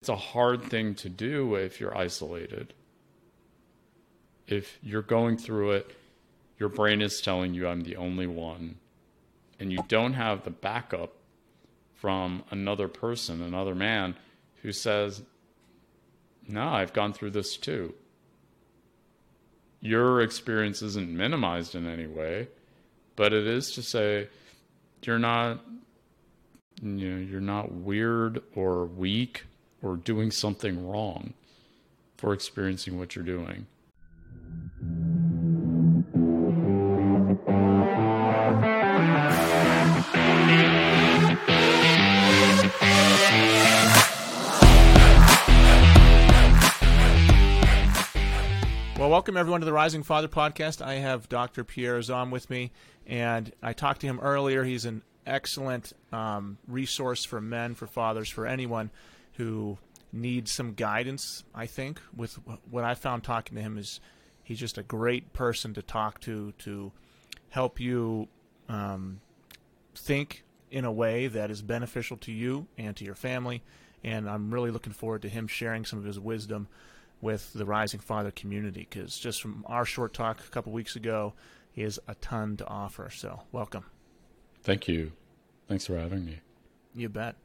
it's a hard thing to do if you're isolated. If you're going through it, your brain is telling you I'm the only one, and you don't have the backup from another person, another man who says, No, I've gone through this too. Your experience isn't minimized in any way, but it is to say, you're not you know, you're not weird or weak or doing something wrong for experiencing what you're doing. Well, welcome everyone to the Rising Father podcast. I have Dr. Pierre Azzam with me, and I talked to him earlier. He's an excellent um, resource for men, for fathers, for anyone who needs some guidance. I think with what I found talking to him is he's just a great person to talk to to help you um, think in a way that is beneficial to you and to your family. And I'm really looking forward to him sharing some of his wisdom with the Rising Father community because just from our short talk a couple weeks ago, he has a ton to offer. So, welcome. Thank you. Thanks for having me. You bet.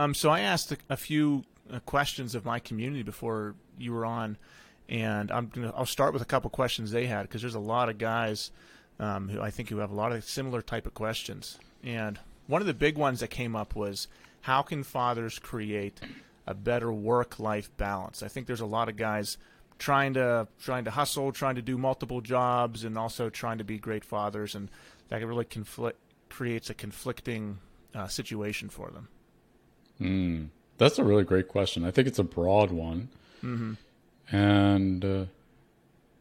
Um, so I asked a, a few uh, questions of my community before you were on, and I'm gonna, I'll start with a couple questions they had because there's a lot of guys um, who I think who have a lot of similar type of questions. And one of the big ones that came up was how can fathers create a better work-life balance? I think there's a lot of guys trying to trying to hustle, trying to do multiple jobs, and also trying to be great fathers, and that really conflict creates a conflicting uh, situation for them. Mm, that's a really great question. I think it's a broad one. Mm-hmm. And uh,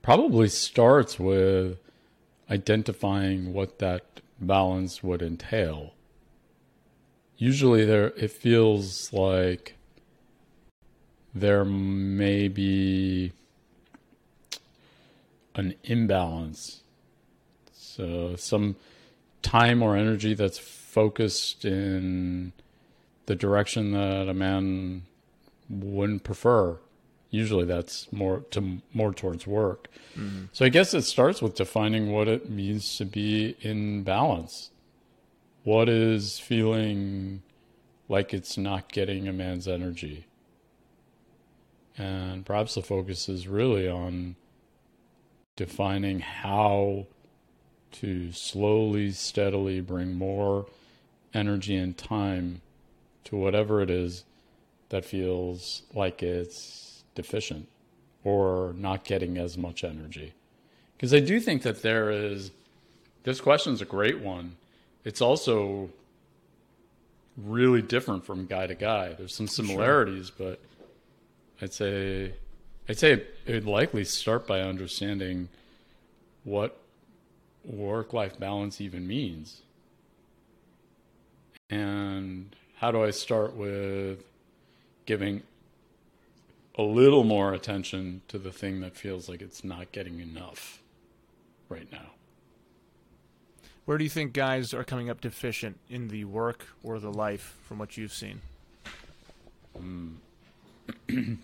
probably starts with identifying what that balance would entail. Usually there it feels like there may be an imbalance. So some time or energy that's focused in the direction that a man wouldn't prefer. Usually that's more to more towards work. Mm-hmm. So I guess it starts with defining what it means to be in balance. What is feeling like it's not getting a man's energy? And perhaps the focus is really on defining how to slowly, steadily bring more energy and time to whatever it is that feels like it's deficient or not getting as much energy. Because I do think that there is, this question is a great one. It's also really different from guy to guy. There's some similarities, sure. but I'd say, I'd say it would likely start by understanding what work life balance even means. And how do I start with giving a little more attention to the thing that feels like it's not getting enough right now? Where do you think guys are coming up deficient in the work or the life from what you've seen? Um,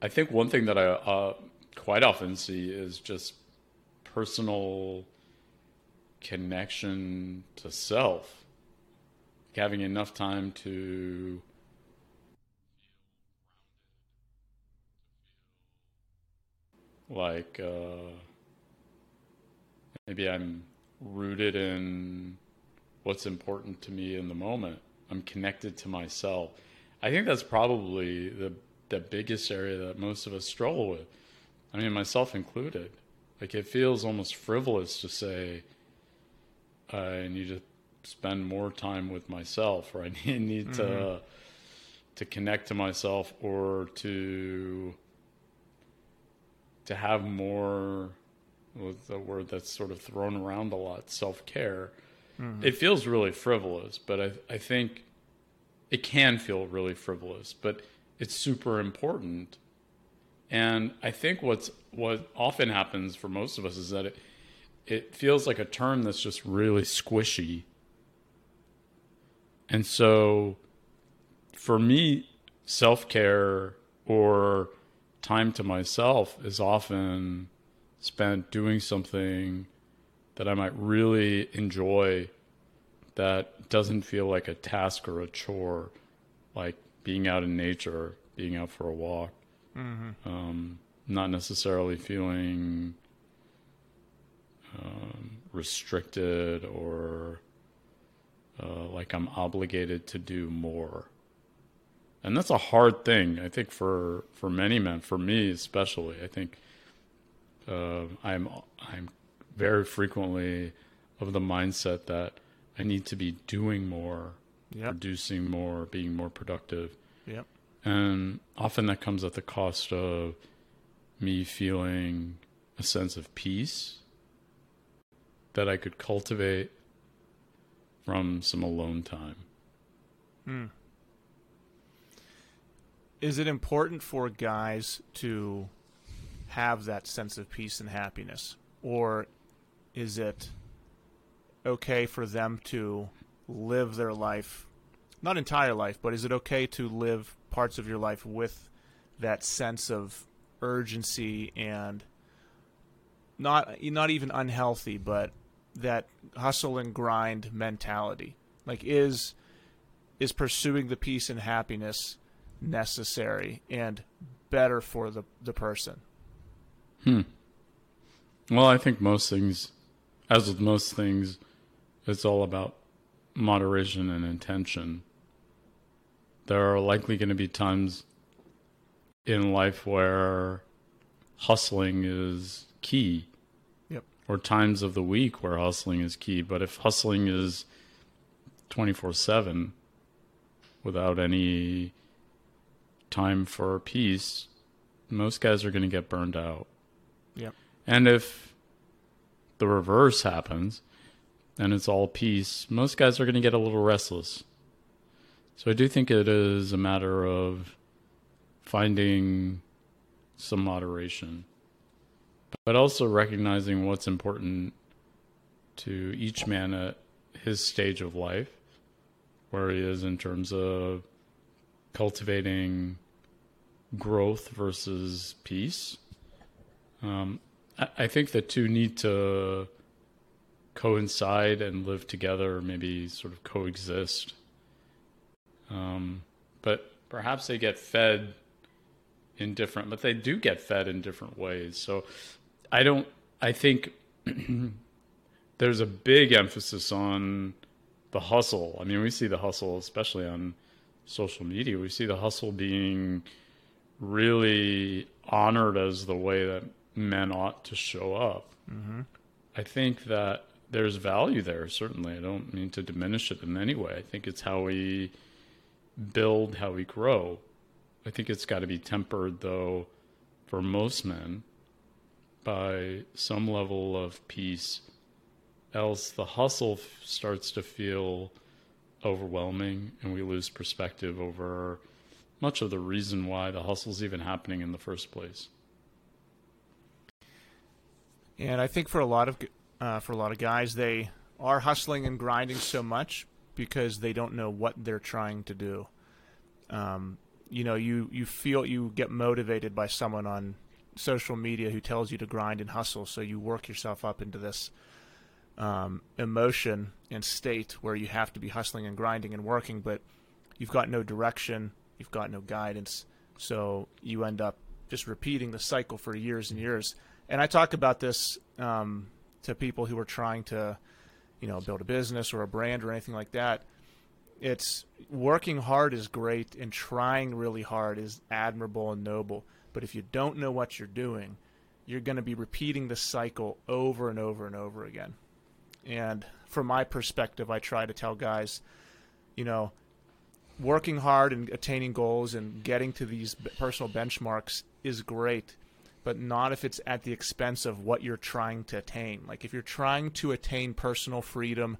I think one thing that I uh, quite often see is just personal connection to self. like having enough time to like uh, maybe I'm rooted in what's important to me in the moment. I'm connected to myself. I think that's probably the the biggest area that most of us struggle with. I mean, myself included. Like it feels almost frivolous to say I need to spend more time with myself, or I need, mm-hmm. to to connect to myself, or to to have more. With the word that's sort of thrown around a lot, self care. Mm-hmm. It feels really frivolous, but I I think it can feel really frivolous, but it's super important and I think what's what often happens for most of us is that it it feels like a term that's just really squishy. And so for me, self care or time to myself is often spent doing something that I might really enjoy that doesn't feel like a task or a chore, like being out in nature, being out for a walk. Mm-hmm. Um, not necessarily feeling um, restricted or uh, like I'm obligated to do more. And that's a hard thing, I think, for, for many men, for me especially. I think uh, I'm I'm very frequently of the mindset that I need to be doing more, yep. producing more, being more productive. Yep. And often that comes at the cost of me feeling a sense of peace that I could cultivate from some alone time. Hmm. Is it important for guys to have that sense of peace and happiness? Or is it okay for them to live their life, not entire life, but is it okay to live parts of your life with that sense of urgency and not not even unhealthy, but that hustle and grind mentality? Like is is pursuing the peace and happiness necessary and better for the the person? Hmm. Well, I think most things, as with most things, it's all about moderation and intention. There are likely going to be times in life where hustling is key. Or times of the week where hustling is key. But if hustling is 24 7 without any time for peace, most guys are going to get burned out. Yep. And if the reverse happens and it's all peace, most guys are going to get a little restless. So I do think it is a matter of finding some moderation, but also recognizing what's important to each man at his stage of life, where he is in terms of cultivating growth versus peace um, I, I think the two need to coincide and live together, maybe sort of coexist. Um, but perhaps they get fed in different, but they do get fed in different ways. So I don't, I think there's a big emphasis on the hustle. I mean, we see the hustle, especially on social media, we see the hustle being really honored as the way that men ought to show up. Mm-hmm. I think that there's value there, certainly. I don't mean to diminish it in any way. I think it's how we build, how we grow. I think it's got to be tempered, though, for most men by some level of peace, else the hustle f- starts to feel overwhelming and we lose perspective over much of the reason why the hustle's even happening in the first place. And I think for a lot of uh, for a lot of guys, they are hustling and grinding so much because they don't know what they're trying to do. Um, you know, you you feel you get motivated by someone on social media who tells you to grind and hustle, so you work yourself up into this um, emotion and state where you have to be hustling and grinding and working, but you've got no direction, you've got no guidance, so you end up just repeating the cycle for years and years. And I talk about this um, to people who are trying to, you know, build a business or a brand or anything like that. It's working hard is great, and trying really hard is admirable and noble. But if you don't know what you're doing, you're going to be repeating the cycle over and over and over again. And from my perspective, I try to tell guys, you know, working hard and attaining goals and getting to these personal benchmarks is great but not if it's at the expense of what you're trying to attain. Like if you're trying to attain personal freedom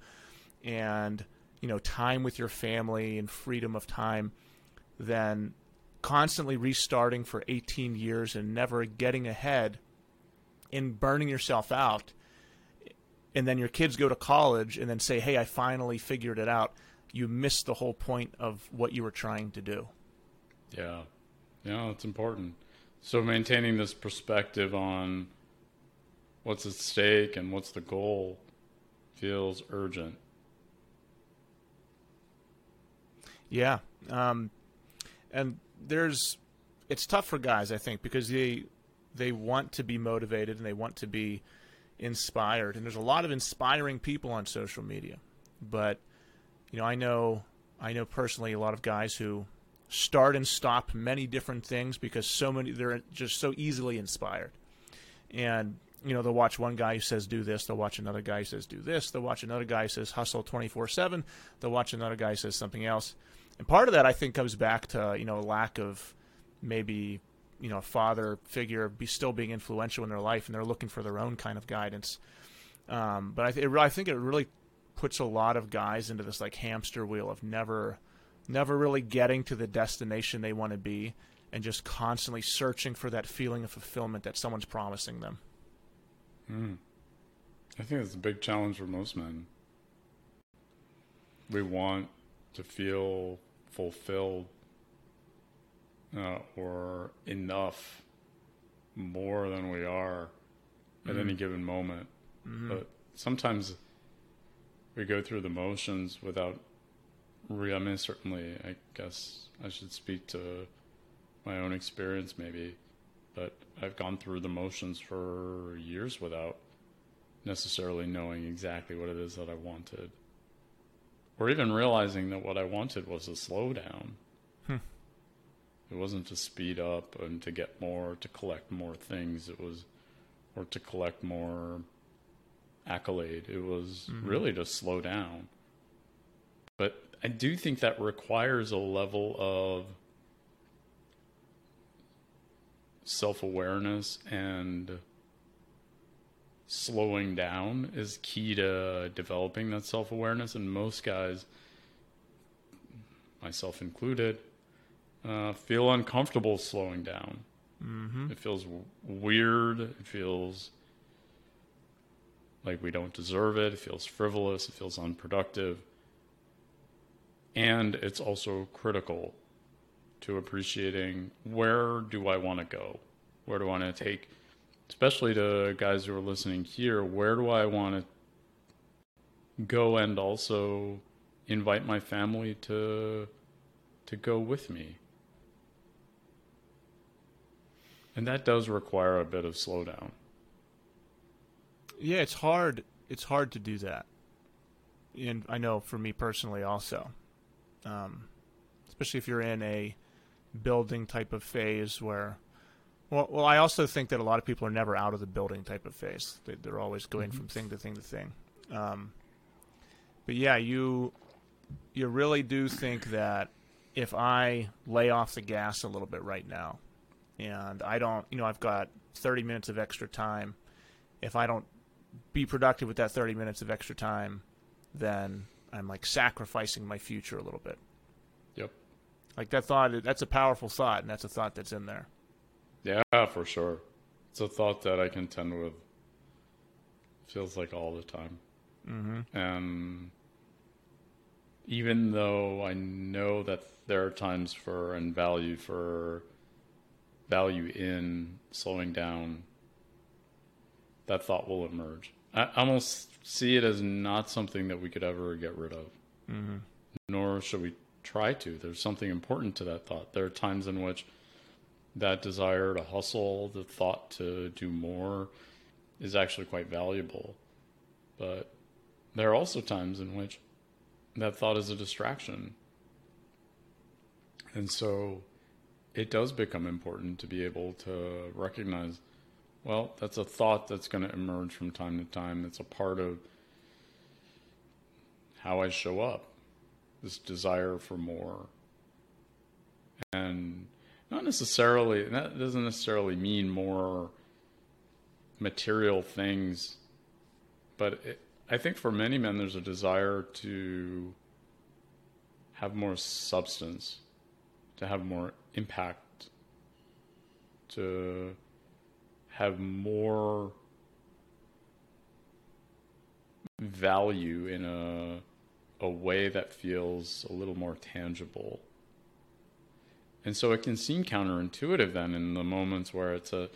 and you know time with your family and freedom of time, than constantly restarting for 18 years and never getting ahead and burning yourself out and then your kids go to college and then say, "Hey, I finally figured it out." you miss the whole point of what you were trying to do. Yeah. Yeah, it's important. So maintaining this perspective on what's at stake and what's the goal feels urgent. Yeah. Um, and there's it's tough for guys, I think, because they they want to be motivated and they want to be inspired. And there's a lot of inspiring people on social media. But you know, I know I know personally a lot of guys who start and stop many different things because so many they're just so easily inspired. And you know, they'll watch one guy who says do this, they'll watch another guy who says do this, they'll watch another guy who says hustle 24/7, they'll watch another guy who says something else. And part of that I think comes back to, you know, lack of maybe, you know, a father figure be still being influential in their life and they're looking for their own kind of guidance. Um, but I, th- I think it really puts a lot of guys into this like hamster wheel of never never really getting to the destination they want to be and just constantly searching for that feeling of fulfillment that someone's promising them. Mm. I think it's a big challenge for most men. We want to feel fulfilled uh, or enough more than we are at mm-hmm. any given moment. Mm-hmm. But sometimes we go through the motions without I mean, certainly, I guess I should speak to my own experience, maybe, but I've gone through the motions for years without necessarily knowing exactly what it is that I wanted, or even realizing that what I wanted was a slowdown. Hmm. It wasn't to speed up and to get more, to collect more things. It was, or to collect more accolade. It was mm-hmm. really to slow down. But I do think that requires a level of self awareness and slowing down is key to developing that self awareness. And most guys, myself included, uh, feel uncomfortable slowing down. Mm-hmm. It feels w- weird. It feels like we don't deserve it. It feels frivolous. It feels unproductive and it's also critical to appreciating where do I want to go? Where do I want to take, especially to guys who are listening here, where do I want to go and also invite my family to to go with me? And that does require a bit of slowdown. Yeah, it's hard. It's hard to do that. And I know for me personally also um, especially if you're in a building type of phase where well, well, I also think that a lot of people are never out of the building type of phase. They, are always going mm-hmm. from thing to thing to thing. Um, but yeah, you you really do think that if I lay off the gas a little bit right now, and I don't, you know, I've got 30 minutes of extra time. If I don't be productive with that 30 minutes of extra time, then I'm like sacrificing my future a little bit. Yep. Like that thought, that's a powerful thought, and that's a thought that's in there. Yeah, for sure. It's a thought that I contend with. Feels like all the time. Mm-hmm. And even though I know that there are times for and value for value in slowing down, that thought will emerge. I almost see it as not something that we could ever get rid of, mm-hmm. nor should we try to. There's something important to that thought. There are times in which that desire to hustle, the thought to do more, is actually quite valuable. But there are also times in which that thought is a distraction. And so it does become important to be able to recognize well, that's a thought that's going to emerge from time to time. It's a part of how I show up, this desire for more. And not necessarily, that doesn't necessarily mean more material things, but it, I think for many men, there's a desire to have more substance, to have more impact, to have more value in a a way that feels a little more tangible. And so it can seem counterintuitive then in the moments where it's a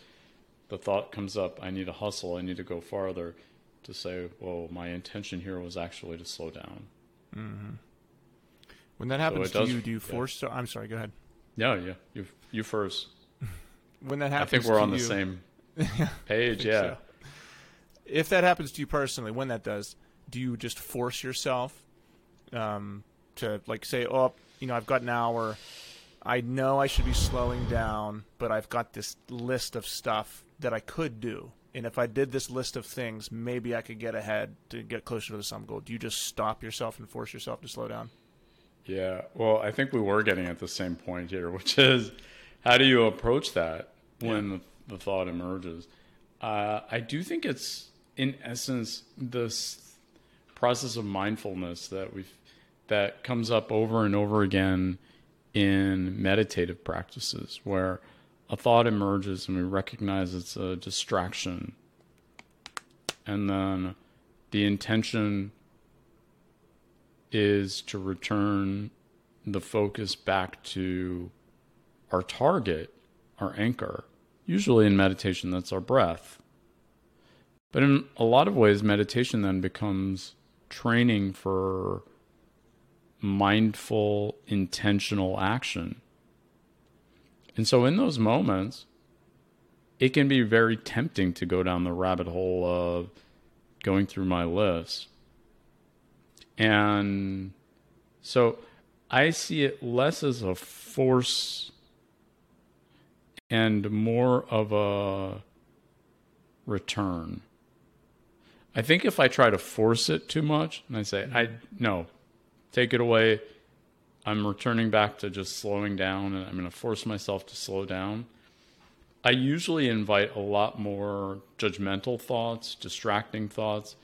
the thought comes up, I need to hustle, I need to go farther, to say, well, my intention here was actually to slow down. Mm-hmm. When that happens so to you, do you force? Yeah. To, I'm sorry. Go ahead. Yeah, yeah. You you first. when that happens, I think we're on you, the same page. yeah. So. If that happens to you personally, when that does, do you just force yourself um, to like say, oh, you know, I've got an hour. I know I should be slowing down, but I've got this list of stuff that I could do. And if I did this list of things, maybe I could get ahead to get closer to the sum goal. Do you just stop yourself and force yourself to slow down? Yeah. Well, I think we were getting at the same point here, which is how do you approach that when yeah. the, the, thought emerges? Uh, I do think it's, in essence, this process of mindfulness that we've that comes up over and over again in meditative practices where a thought emerges and we recognize it's a distraction. And then the intention is to return the focus back to our target, our anchor. Usually in meditation, that's our breath. But in a lot of ways, meditation then becomes training for mindful, intentional action. And so in those moments, it can be very tempting to go down the rabbit hole of going through my list. And so I see it less as a force and more of a return. I think if I try to force it too much and I say, I no, take it away, I'm returning back to just slowing down and I'm going to force myself to slow down. I usually invite a lot more judgmental thoughts, distracting thoughts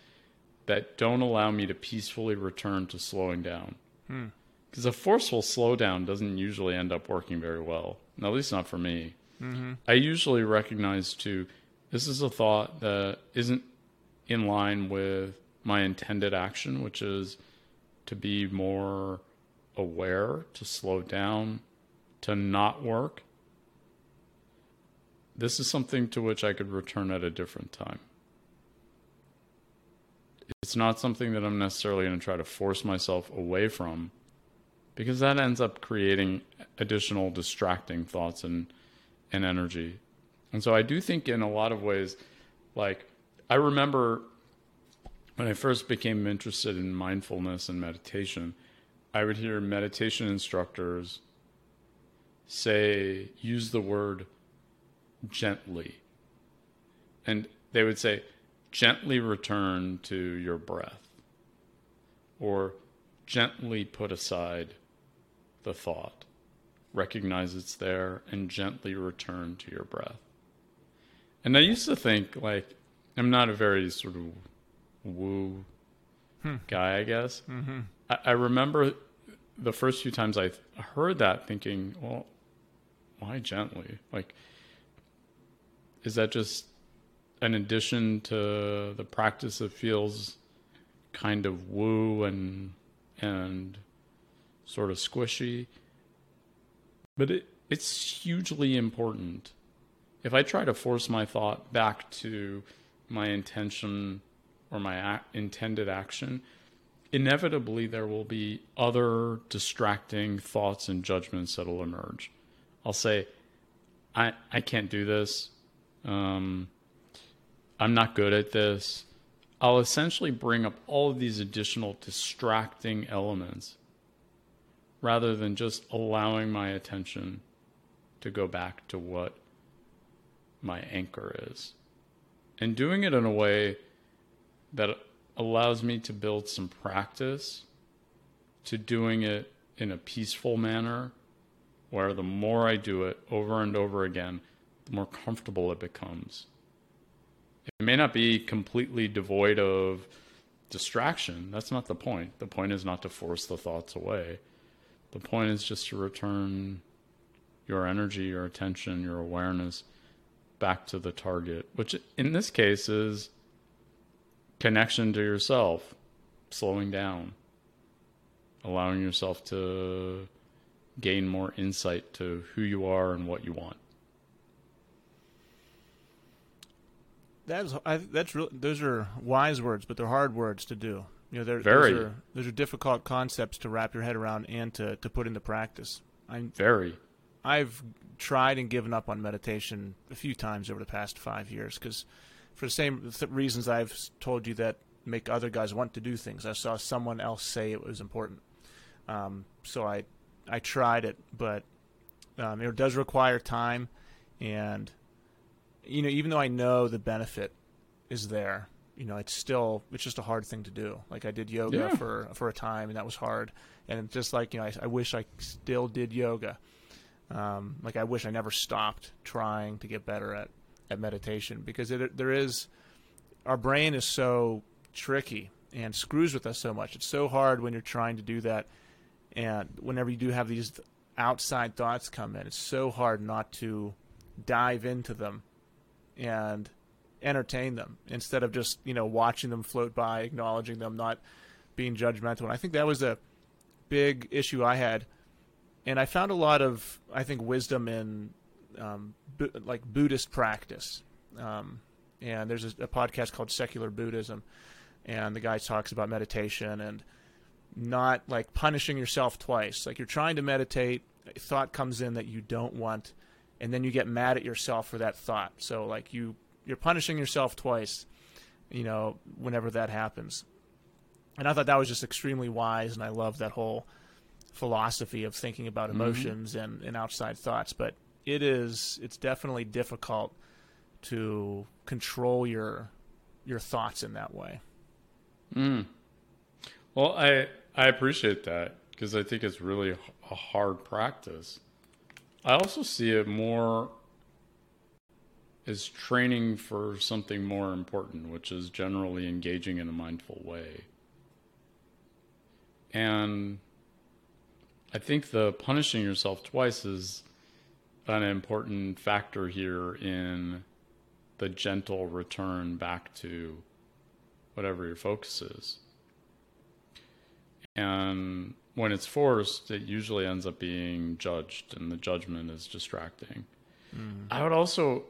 that don't allow me to peacefully return to slowing down. Because hmm. a forceful slowdown doesn't usually end up working very well, at least not for me. Mm-hmm. I usually recognize too, this is a thought that isn't in line with my intended action, which is to be more aware, to slow down, to not work, this is something to which I could return at a different time. It's not something that I'm necessarily going to try to force myself away from because that ends up creating additional distracting thoughts and, and energy. And so I do think, in a lot of ways, like I remember when I first became interested in mindfulness and meditation I would hear meditation instructors say, use the word gently. And they would say, gently return to your breath, or gently put aside the thought, recognize it's there, and gently return to your breath. And I used to think, like, I'm not a very sort of woo hmm. guy, I guess. Mm-hmm. I, I remember the first few times I heard that, thinking, well, why gently? Like, is that just an addition to the practice that feels kind of woo and and sort of squishy? But it it's hugely important. If I try to force my thought back to my intention or my intended action, inevitably there will be other distracting thoughts and judgments that'll emerge. I'll say, I, I can't do this. Um, I'm not good at this. I'll essentially bring up all of these additional distracting elements rather than just allowing my attention to go back to what my anchor is. And doing it in a way that allows me to build some practice to doing it in a peaceful manner where the more I do it over and over again, the more comfortable it becomes. It may not be completely devoid of distraction. That's not the point. The point is not to force the thoughts away. The point is just to return your energy, your attention, your awareness back to the target, which in this case is connection to yourself, slowing down. allowing yourself to gain more insight to who you are and what you want. That's I, that's real. Those are wise words, but they're hard words to do. You know, they're, Very. Those are, those are difficult concepts to wrap your head around and to, to put into practice. I'm Very. I've tried and given up on meditation a few times over the past five years because, for the same th- reasons I've told you that make other guys want to do things. I saw someone else say it was important, um, so I I tried it, but um, it does require time, and you know even though I know the benefit is there, you know it's still it's just a hard thing to do. Like I did yoga Yeah. for for a time, and that was hard. And just like you know, I, I wish I still did yoga. Um, like I wish I never stopped trying to get better at, at meditation because it, there is our brain is so tricky and screws with us so much. It's so hard when you're trying to do that, and whenever you do have these outside thoughts come in, it's so hard not to dive into them and entertain them instead of just you know watching them float by, acknowledging them, not being judgmental. And I think that was a big issue I had and I found a lot of I think wisdom in um, Bu- like Buddhist practice. Um, and there's a, a podcast called Secular Buddhism, and the guy talks about meditation and not like punishing yourself twice. Like you're trying to meditate, a thought comes in that you don't want, and then you get mad at yourself for that thought. So like you you're punishing yourself twice, you know, whenever that happens. And I thought that was just extremely wise, and I love that whole philosophy of thinking about emotions and, and outside thoughts. But it is it's definitely difficult to control your your thoughts in that way. Mm. Well, I I appreciate that because I think it's really a hard practice. I also see it more as training for something more important, which is generally engaging in a mindful way. And I think the punishing yourself twice is an important factor here in the gentle return back to whatever your focus is. And when it's forced, it usually ends up being judged, and the judgment is distracting. Mm. I would also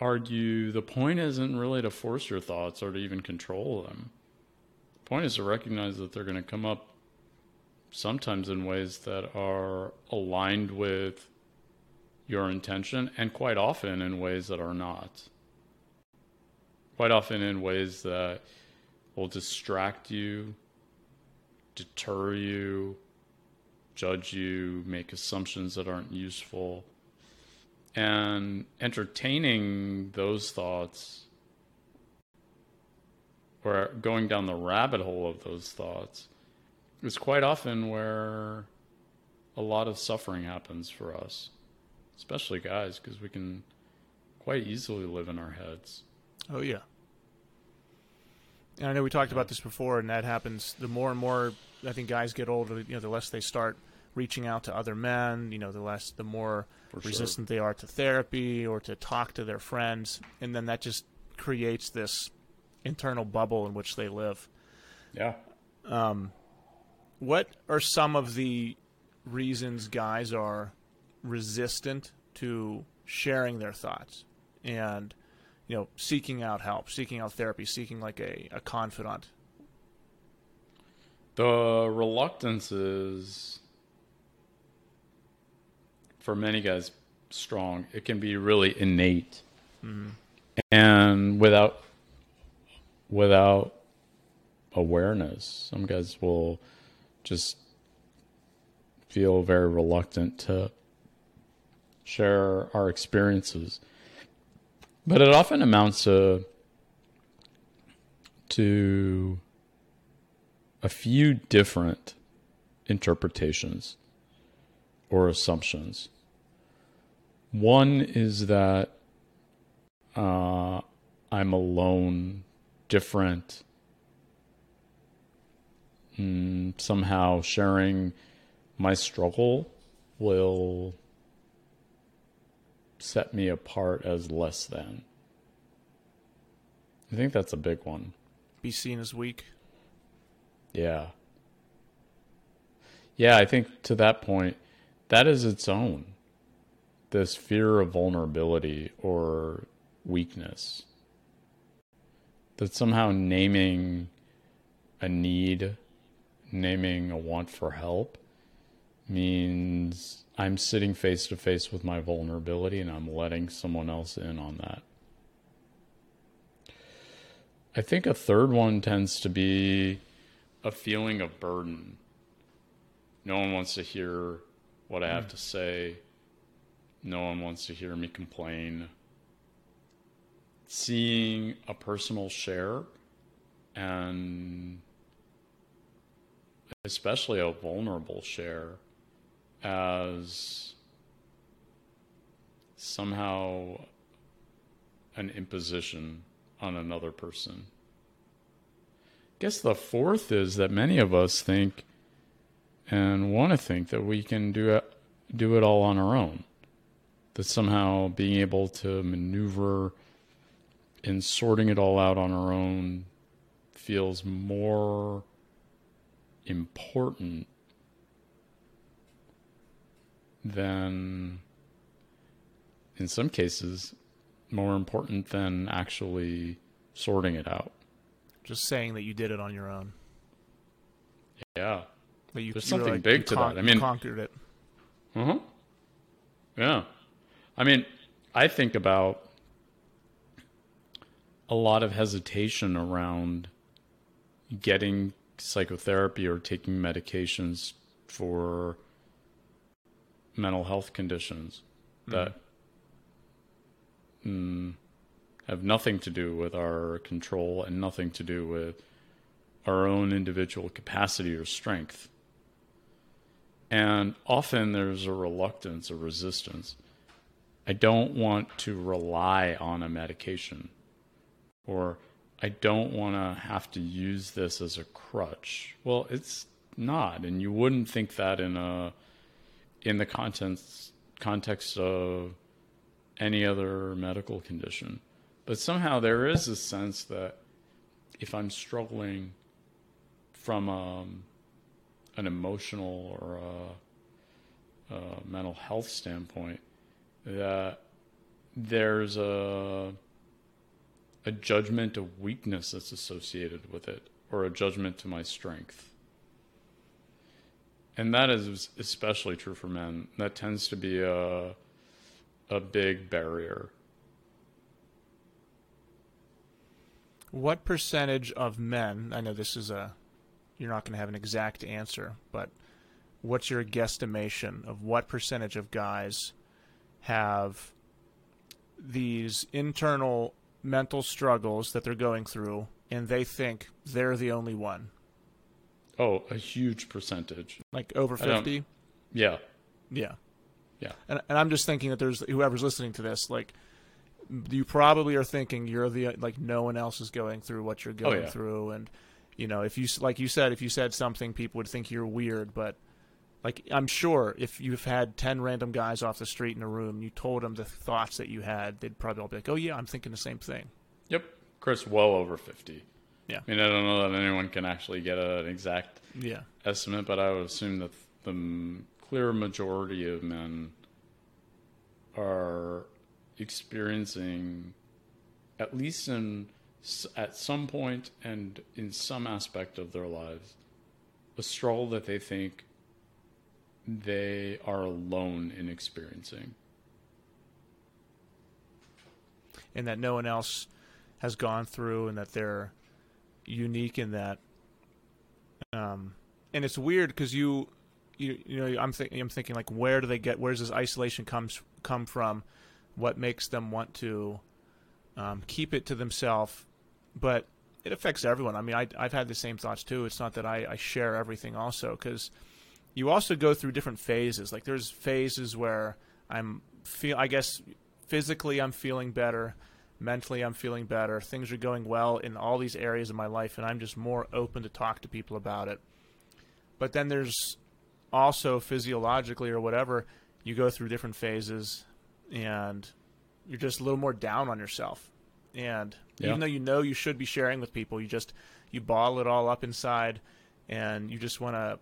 argue the point isn't really to force your thoughts or to even control them. The point is to recognize that they're going to come up sometimes in ways that are aligned with your intention, and quite often in ways that are not. Quite often in ways that will distract you, deter you, judge you, make assumptions that aren't useful. And entertaining those thoughts or going down the rabbit hole of those thoughts is quite often where a lot of suffering happens for us, especially guys, because we can quite easily live in our heads. Oh yeah. And I know we talked about this before, and that happens the more and more I think guys get older. You know, the less they start reaching out to other men. You know, the less, the more For sure. resistant they are to therapy or to talk to their friends, and then that just creates this internal bubble in which they live. Yeah. Um, what are some of the reasons guys are resistant to sharing their thoughts and you know seeking out help seeking out therapy seeking like a, a confidant. The reluctance is, for many guys, strong. It can be really innate, mm-hmm. and without without awareness, some guys will just feel very reluctant to share our experiences. But it often amounts to to a few different interpretations or assumptions. One is that uh, I'm alone, different, mm, somehow sharing my struggle will set me apart as less than. I think that's a big one. be seen as weak Yeah. yeah, I think to that point, that is its own. This fear of vulnerability or weakness. That somehow naming a need, naming a want for help, means I'm sitting face to face with my vulnerability and I'm letting someone else in on that. I think a third one tends to be a feeling of burden. No one wants to hear what I have to say. No one wants to hear me complain. Seeing a personal share and especially a vulnerable share as somehow an imposition on another person. I guess the fourth is that many of us think and want to think that we can do it, do it all on our own. That somehow being able to maneuver and sorting it all out on our own feels more important than, in some cases, more important than actually sorting it out. Just saying that you did it on your own. Yeah. That you, There's something like- big to con- that. I mean- conquered it. Uh huh. Yeah. I mean, I think about a lot of hesitation around getting psychotherapy or taking medications for mental health conditions that mm, have nothing to do with our control and nothing to do with our own individual capacity or strength. And often there's a reluctance, a resistance. I don't want to rely on a medication, or I don't want to have to use this as a crutch. Well, it's not, and you wouldn't think that in a in the context context of any other medical condition. But somehow there is a sense that if I'm struggling from um, an emotional or a, a mental health standpoint, that there's a a judgment of weakness that's associated with it, or a judgment to my strength. And that is especially true for men. That tends to be a a big barrier. What percentage of men? I know this is a. You're not going to have an exact answer, but what's your guesstimation of what percentage of guys have these internal mental struggles that they're going through, and they think they're the only one? Oh, a huge percentage. Like over fifty? Yeah. Yeah. Yeah. And and I'm just thinking that there's whoever's listening to this, like you probably are thinking you're the like no one else is going through what you're oh, going Oh, yeah. through, and you know if you like you said if you said something people would think you're weird, but like I'm sure if you've had ten random guys off the street in a room, and you told them the thoughts that you had, they'd probably all be like, oh yeah, I'm thinking the same thing. Yep. Chris, well over 50. Yeah. I mean, I don't know that anyone can actually get an exact Yeah. estimate, but I would assume that the clear majority of men are experiencing, at least in at some point and in some aspect of their lives, a struggle that they think they are alone in experiencing. and that no one else has gone through and that they're unique in that um and it's weird because you you you know I'm thinking I'm thinking like where do they get where's this isolation comes come from? What makes them want to um, keep it to themselves but it affects everyone. I mean I, I've had the same thoughts too. It's not that I, I share everything also because you also go through different phases. Like there's phases where I'm feel I guess physically I'm feeling better, mentally I'm feeling better. Things are going well in all these areas of my life and I'm just more open to talk to people about it. But then there's also physiologically or whatever, you go through different phases and you're just a little more down on yourself. And Yeah. even though you know you should be sharing with people, you just you bottle it all up inside and you just want to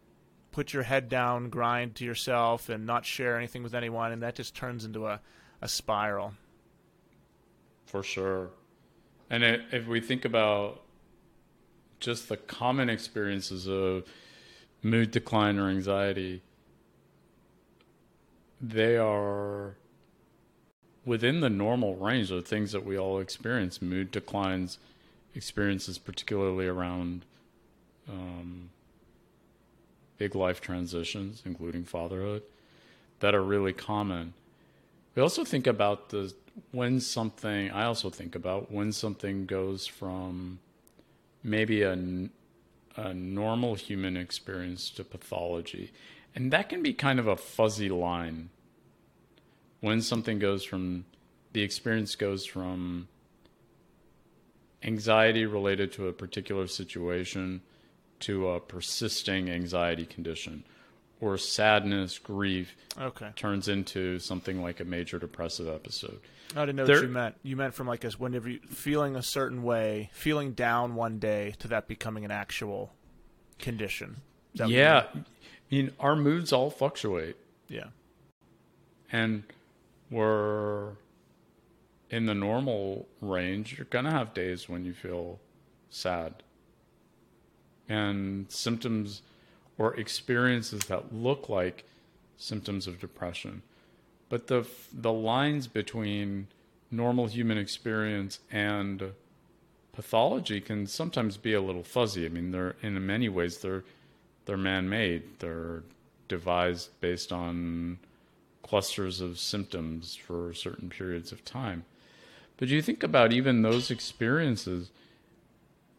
put your head down, grind to yourself, and not share anything with anyone, and that just turns into a, a spiral. For sure. And it, if we think about just the common experiences of mood decline or anxiety, they are within the normal range of things that we all experience. Mood declines, experiences, particularly around um, big life transitions, including fatherhood, that are really common. We also think about the when something. I also think about when something goes from maybe a, a normal human experience to pathology, and that can be kind of a fuzzy line. When something goes from the experience goes from anxiety related to a particular situation to a persisting anxiety condition or sadness, grief Okay. turns into something like a major depressive episode. I didn't know There- what you meant. You meant from like a, whenever you feeling a certain way, feeling down one day, to that becoming an actual condition. Yeah. I mean, our moods all fluctuate. Yeah. and we're in the normal range, you're going to have days when you feel sad. And symptoms or experiences that look like symptoms of depression. But the the lines between normal human experience and pathology can sometimes be a little fuzzy. I mean, they're in many ways they're they're man-made. They're devised based on clusters of symptoms for certain periods of time. But you think about even those experiences,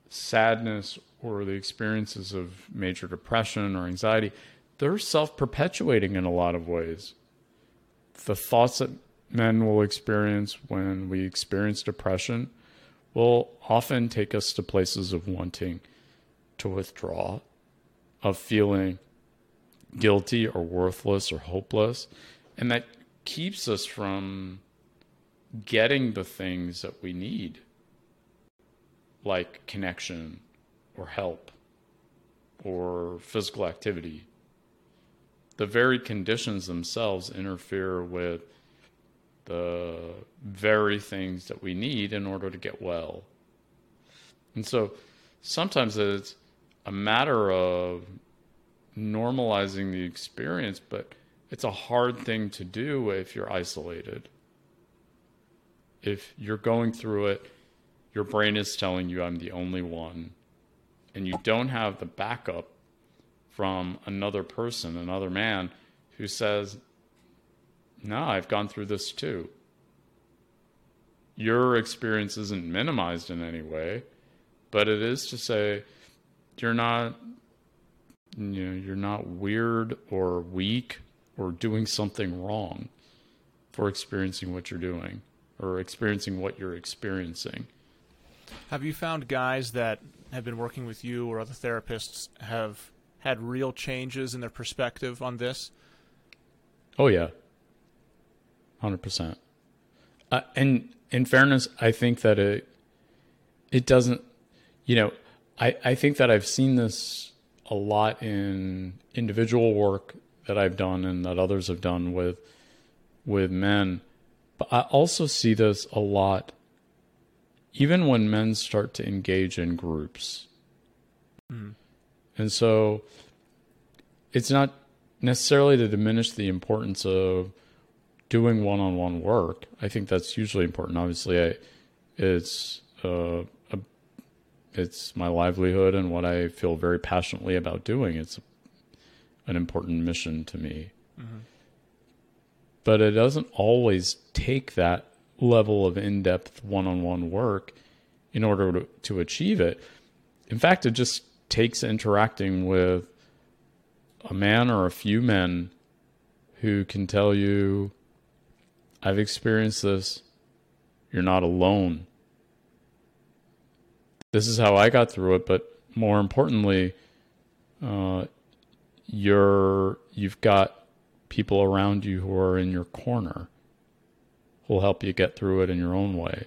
sadness or the experiences of major depression or anxiety, they're self perpetuating in a lot of ways. The thoughts that men will experience when we experience depression will often take us to places of wanting to withdraw, of feeling guilty or worthless or hopeless. And that keeps us from getting the things that we need, like connection or help or physical activity. The very conditions themselves interfere with the very things that we need in order to get well. And so sometimes it's a matter of normalizing the experience, but it's a hard thing to do if you're isolated. If you're going through it, your brain is telling you, I'm the only one, and you don't have the backup from another person, another man, who says, No, I've gone through this too. Your experience isn't minimized in any way, but it is to say, you're not you know, you're not weird or weak or doing something wrong for experiencing what you're doing or experiencing what you're experiencing. Have you found guys that have been working with you or other therapists have had real changes in their perspective on this? Oh yeah, hundred percent. Uh, and in fairness, I think that it it doesn't. You know, I I think that I've seen this a lot in individual work that I've done and that others have done with with men, but I also see this a lot even when men start to engage in groups. And so it's not necessarily to diminish the importance of doing one-on-one work. I think that's hugely important. Obviously, I, it's uh, a, it's my livelihood and what I feel very passionately about doing. It's an important mission to me. But it doesn't always take that level of in-depth one-on-one work in order to, to achieve it. In fact, it just takes interacting with a man or a few men who can tell you, I've experienced this. You're not alone. This is how I got through it, but more importantly, uh, you're you've got people around you who are in your corner who'll help you get through it in your own way.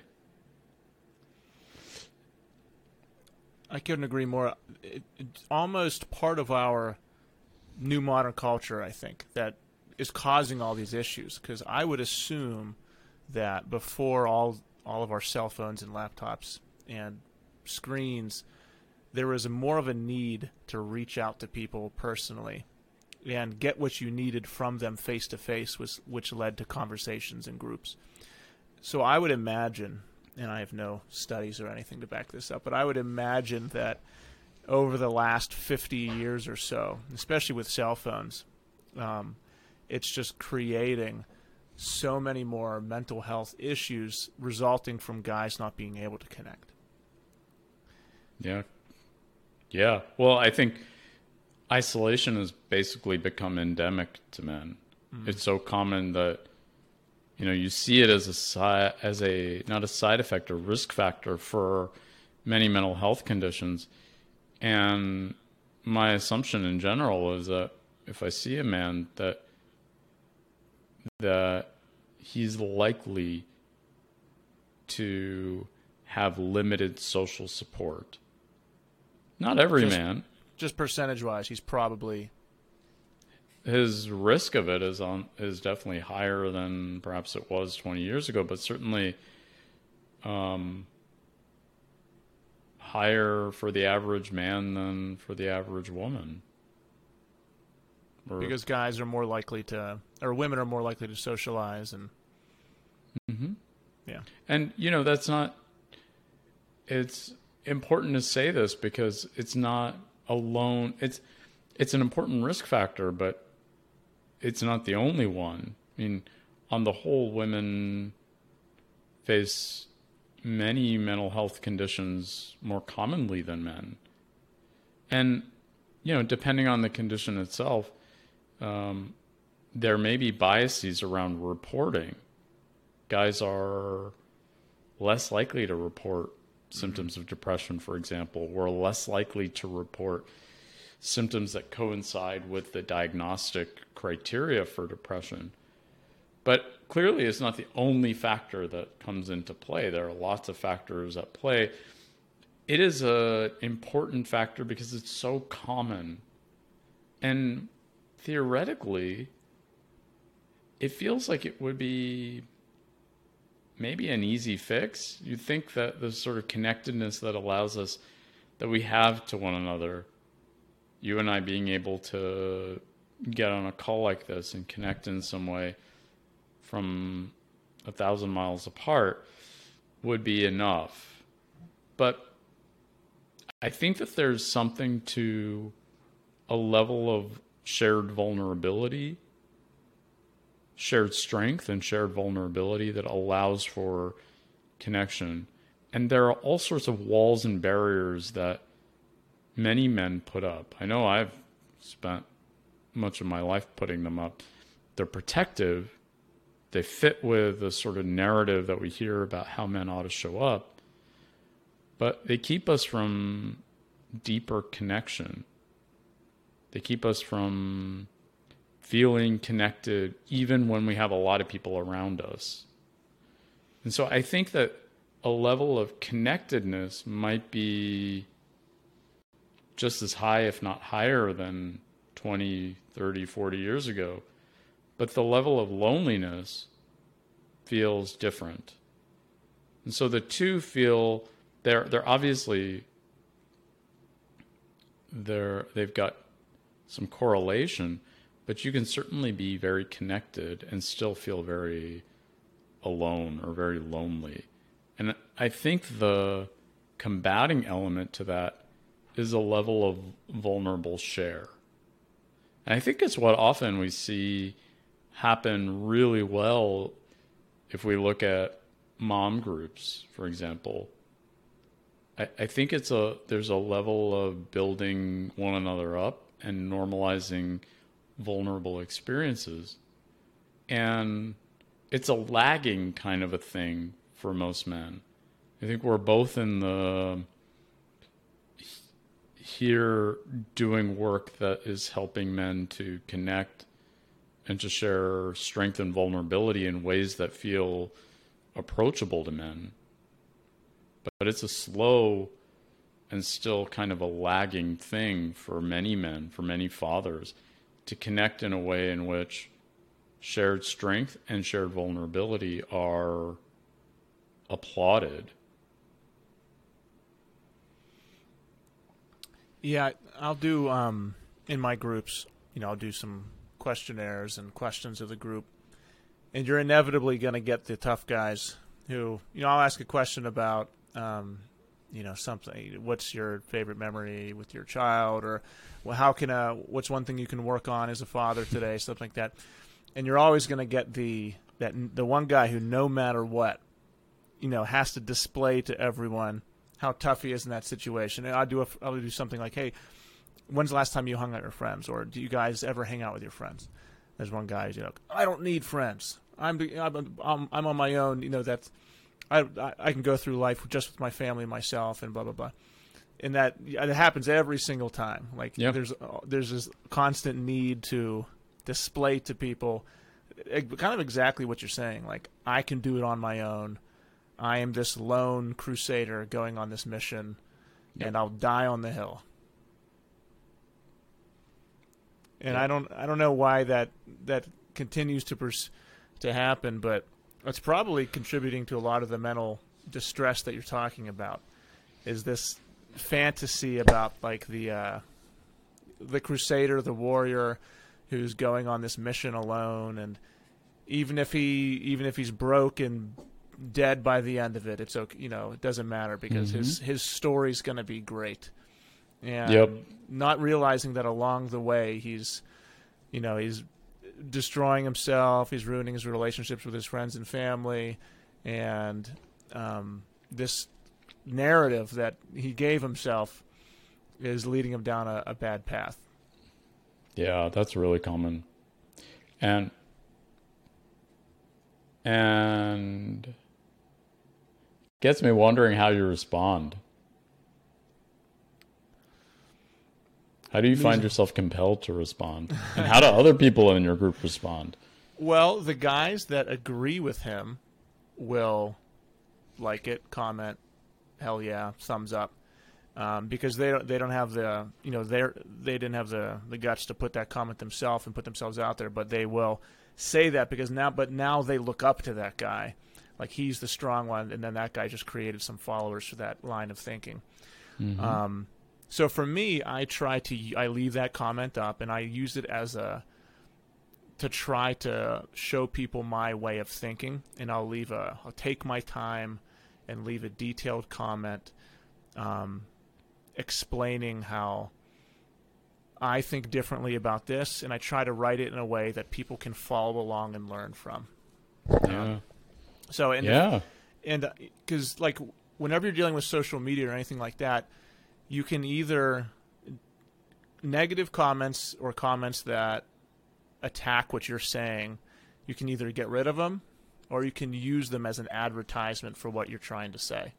I couldn't agree more. It, it's almost part of our new modern culture, I think, that is causing all these issues. Because I would assume that before all all of our cell phones and laptops and screens, there was more of a need to reach out to people personally and get what you needed from them face to face, which led to conversations in groups. So I would imagine, and I have no studies or anything to back this up, but I would imagine that over the last 50 years or so, especially with cell phones, um, it's just creating so many more mental health issues resulting from guys not being able to connect. Yeah. Yeah. Well, I think isolation has basically become endemic to men. Mm-hmm. It's so common that you know you see it as a as a not a side effect or risk factor for many mental health conditions. And my assumption in general is that if I see a man that that he's likely to have limited social support. Not every just, man. Just percentage wise, he's probably his risk of it is on is definitely higher than perhaps it was 20 years ago, but certainly um, higher for the average man than for the average woman. Or, because guys are more likely to, or women are more likely to socialize and. Mm-hmm. Yeah. And you know that's not. It's important to say this because it's not alone. It's it's an important risk factor, but it's not the only one. I mean, on the whole, women face many mental health conditions more commonly than men. And, you know, depending on the condition itself, um, there may be biases around reporting. Guys are less likely to report symptoms of depression, for example. We're less likely to report symptoms that coincide with the diagnostic criteria for depression. But clearly, it's not the only factor that comes into play. There are lots of factors at play. It is an important factor because it's so common. And theoretically, it feels like it would be maybe an easy fix. You think that the sort of connectedness that allows us, that we have to one another, you and I being able to get on a call like this and connect in some way from a thousand miles apart would be enough. But I think that there's something to a level of shared vulnerability, shared strength, and shared vulnerability that allows for connection. And there are all sorts of walls and barriers that many men put up. I know I've spent much of my life putting them up. They're protective, they fit with the sort of narrative that we hear about how men ought to show up, but they keep us from deeper connection. They keep us from feeling connected even when we have a lot of people around us. And so I think that a level of connectedness might be just as high, if not higher, than 20, 30, 40 years ago but the level of loneliness feels different. And so the two feel they're they're obviously they're they've got some correlation, but you can certainly be very connected and still feel very alone or very lonely. And I think the combating element to that is a level of vulnerable share. And I think it's what often we see happen really well if we look at mom groups, for example. I, I think it's a there's a level of building one another up and normalizing vulnerable experiences. And it's a lagging kind of a thing for most men. I think we're both in the here doing work that is helping men to connect and to share strength and vulnerability in ways that feel approachable to men. But, it's a slow and still kind of a lagging thing for many men, for many fathers. to connect in a way in which shared strength and shared vulnerability are applauded. Yeah, I'll do um, in my groups. You know, I'll do some questionnaires and questions of the group, and you're inevitably going to get the tough guys who, you know, I'll ask a question about, um, you know, something. What's your favorite memory with your child, or well, how can a what's one thing you can work on as a father today, something like that. And you're always going to get the that the one guy who, no matter what, you know, has to display to everyone how tough he is in that situation. And I do a, I'll do something like, hey, when's the last time you hung out with your friends, or do you guys ever hang out with your friends? There's one guy, you know, I don't need friends. I'm I'm I'm, I'm on my own. You know that's I, I can go through life just with my family and myself and blah blah blah. And that it happens every single time. Like yep. there's uh, there's this constant need to display to people kind of exactly what you're saying. Like I can do it on my own. I am this lone crusader going on this mission, yep. and I'll die on the hill. And yep. I don't I don't know why that that continues to pers- to happen, but it's probably contributing to a lot of the mental distress that you're talking about. Is this fantasy about like the uh, the crusader, the warrior, who's going on this mission alone, and even if he even if he's broke and dead by the end of it, it's okay. You know, it doesn't matter because mm-hmm. his his story's going to be great. And yep. not realizing that along the way he's, you know, he's destroying himself. He's ruining his relationships with his friends and family, and um, this narrative that he gave himself is leading him down a, a bad path. Yeah, that's really common, and and gets me wondering how you respond. How do you find yourself compelled to respond? And how do other people in your group respond? Well, the guys that agree with him will like it, comment, hell yeah, thumbs up, um, because they don't they don't have the you know they they didn't have the the guts to put that comment themselves and put themselves out there, but they will say that because now but now they look up to that guy, like he's the strong one, and then that guy just created some followers for that line of thinking. Mm-hmm. Um, so for me, I try to I leave that comment up and I use it as a to try to show people my way of thinking, and I'll leave a I'll take my time and leave a detailed comment um, explaining how I think differently about this, and I try to write it in a way that people can follow along and learn from. Yeah. Um, so and yeah, and because like whenever you're dealing with social media or anything like that you can either negative comments or comments that attack what you're saying, you can either get rid of them or you can use them as an advertisement for what you're trying to say.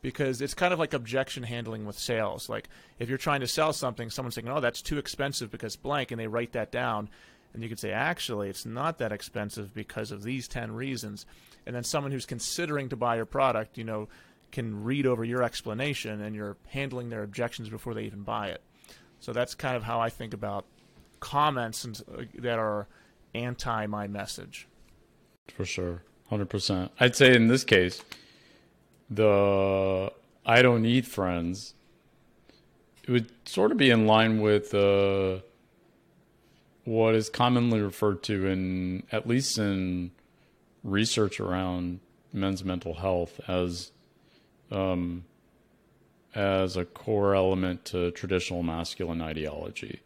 Because it's kind of like objection handling with sales. Like if you're trying to sell something, someone's saying, "Oh, that's too expensive because blank," and they write that down, and you can say, "Actually, it's not that expensive because of these 10 reasons." And then someone who's considering to buy your product, you know, can read over your explanation and you're handling their objections before they even buy it. So that's kind of how I think about comments uh, that are anti my message. For sure. 100%. I'd say in this case, the I don't need friends, it would sort of be in line with uh, what is commonly referred to in, at least in research around men's mental health, as um, as a core element to traditional masculine ideology,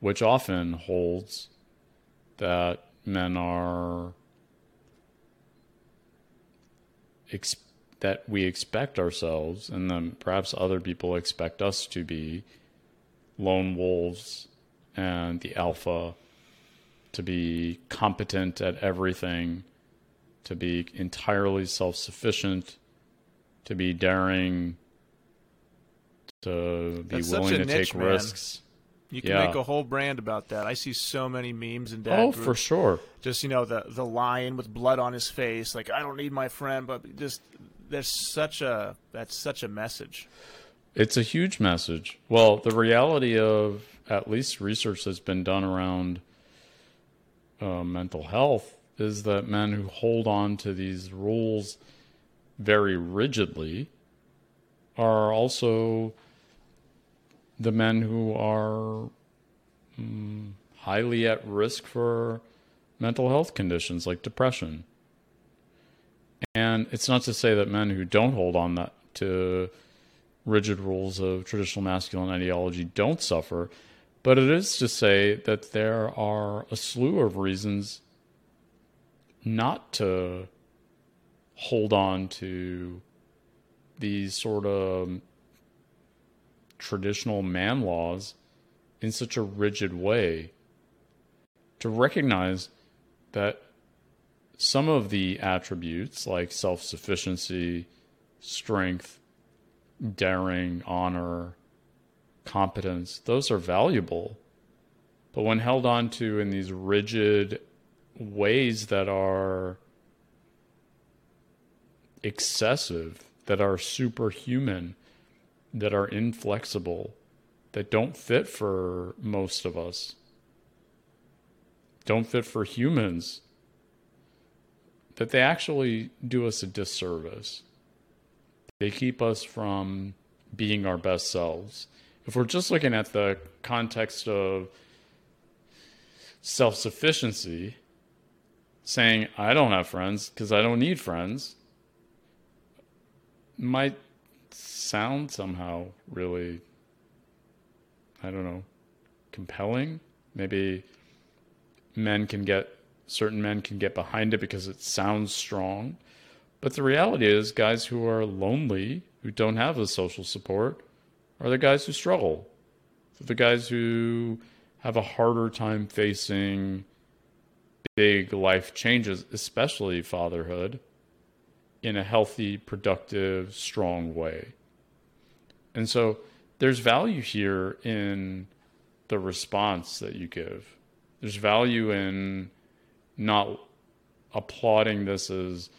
which often holds that men are ex- that we expect ourselves, and then perhaps other people expect us to be lone wolves and the alpha, to be competent at everything, to be entirely self sufficient to be daring, to be That's willing to niche, take man. risks. You can yeah. make a whole brand about that. I see so many memes and dad oh, for sure. Just you know the the lion with blood on his face, like I don't need my friend, but just there's such a that's such a message. It's a huge message. Well, the reality of at least research that's been done around uh, mental health is that men who hold on to these rules very rigidly are also the men who are um, highly at risk for mental health conditions like depression. And it's not to say that men who don't hold on that to rigid rules of traditional masculine ideology don't suffer, but it is to say that there are a slew of reasons not to hold on to these sort of traditional man laws in such a rigid way to recognize that some of the attributes like self sufficiency, strength, daring, honor, competence, those are valuable. But when held on to in these rigid ways that are excessive, that are superhuman, that are inflexible, that don't fit for most of us, don't fit for humans, that they actually do us a disservice. They keep us from being our best selves. If we're just looking at the context of self sufficiency, saying, I don't have friends because I don't need friends, might sound somehow really, I don't know, compelling. Maybe men can get, certain men can get behind it because it sounds strong. But the reality is, guys who are lonely, who don't have the social support, are the guys who struggle. They're the guys who have a harder time facing big life changes, especially fatherhood, in a healthy, productive, strong way. And so there's value here in the response that you give. There's value in not applauding this as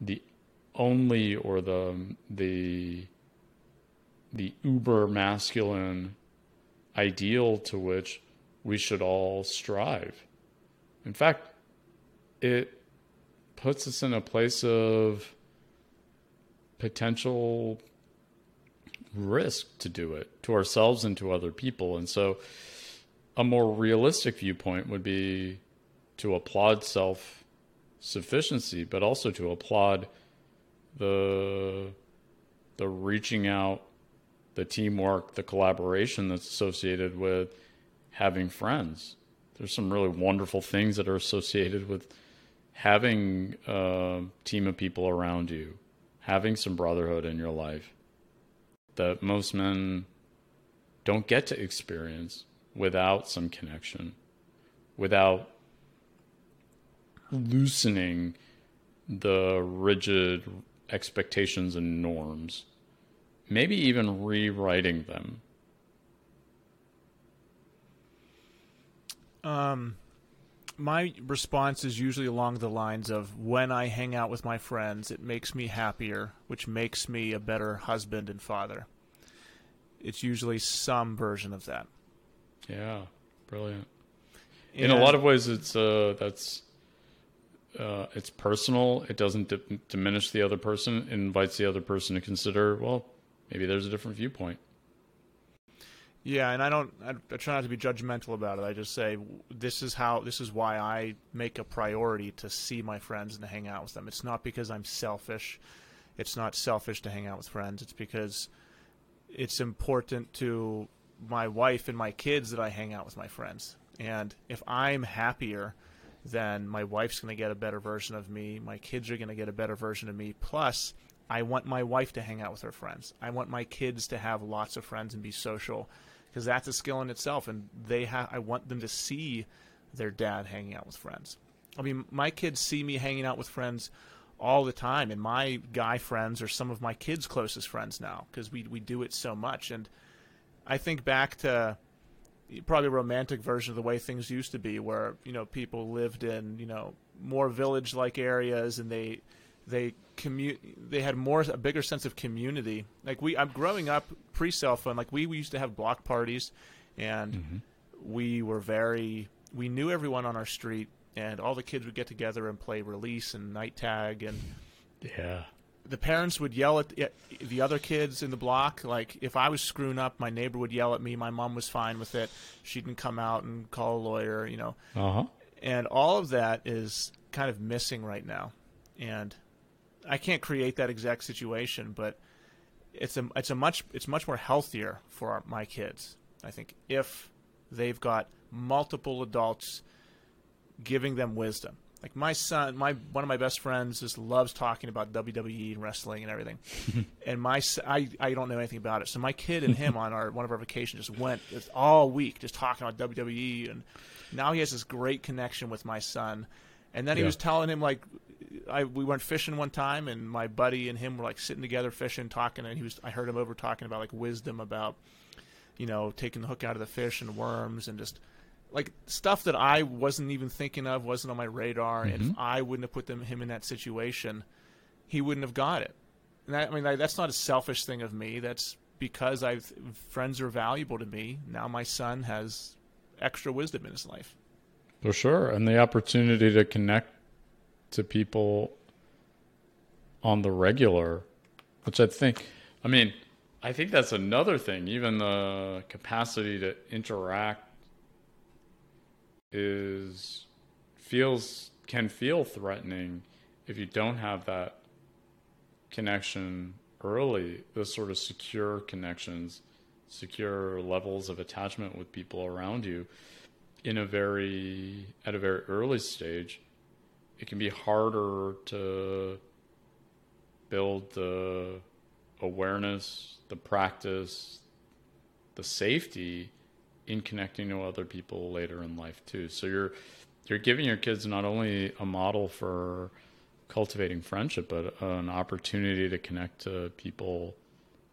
the only or the the the uber masculine ideal to which we should all strive. In fact, it puts us in a place of potential risk to do it to ourselves and to other people. And so, a more realistic viewpoint would be to applaud self sufficiency, but also to applaud the the reaching out, the teamwork, the collaboration that's associated with having friends. There's some really wonderful things that are associated with having a team of people around you, having some brotherhood in your life that most men don't get to experience without some connection, without loosening the rigid expectations and norms, maybe even rewriting them. Um, my response is usually along the lines of when I hang out with my friends, it makes me happier, which makes me a better husband and father. It's usually some version of that. Yeah, brilliant. In a lot of ways, it's uh, that's uh, it's personal. It doesn't d- diminish the other person. It invites the other person to consider. Well, maybe there's a different viewpoint. Yeah, and I don't. I, I, try not to be judgmental about it. I just say this is how. This is why I make a priority to see my friends and to hang out with them. It's not because I'm selfish. It's not selfish to hang out with friends. It's because it's important to my wife and my kids that I hang out with my friends. And if I'm happier, then my wife's going to get a better version of me. My kids are going to get a better version of me. Plus, I want my wife to hang out with her friends. I want my kids to have lots of friends and be social because that's a skill in itself. And they have, I want them to see their dad hanging out with friends. I mean, my kids see me hanging out with friends all the time, and my guy friends are some of my kids' closest friends now because we we do it so much. And I think back to probably a romantic version of the way things used to be, where you know people lived in you know more village-like areas, and they they commute they had more a bigger sense of community like we i'm growing up pre-cell phone like we, we used to have block parties and mm-hmm. we were very we knew everyone on our street, and all the kids would get together and play release and night tag and yeah. The parents would yell at the other kids in the block. Like if I was screwing up, my neighbor would yell at me. My mom was fine with it. She didn't come out and call a lawyer. You know. Uh huh. And all of that is kind of missing right now, and I can't create that exact situation, but it's a it's a much it's much more healthier for our, my kids. I think if they've got multiple adults giving them wisdom. Like my son, my one of my best friends just loves talking about WWE and wrestling and everything. and my I I don't know anything about it. So my kid and him on our one of our vacations just went just all week just talking about WWE and now he has this great connection with my son. And then he was telling him like I we went fishing one time, and my buddy and him were like sitting together fishing, talking, and he was I heard him over talking about like wisdom about, you know, taking the hook out of the fish and worms and just like stuff that I wasn't even thinking of, wasn't on my radar. Mm-hmm. And if mm-hmm. I wouldn't have put them him in that situation, he wouldn't have got it. And that, I mean, I, that's not a selfish thing of me. That's because I've friends are valuable to me. Now my son has extra wisdom in his life. For sure, and the opportunity to connect to people on the regular, which I think, I mean, I think that's another thing. Even the capacity to interact is feels can feel threatening if you don't have that connection early. Those sort of secure connections, secure levels of attachment with people around you, in a very at a very early stage it can be harder to build the awareness, the practice, the safety in connecting to other people later in life too. So you're you're giving your kids not only a model for cultivating friendship, but an opportunity to connect to people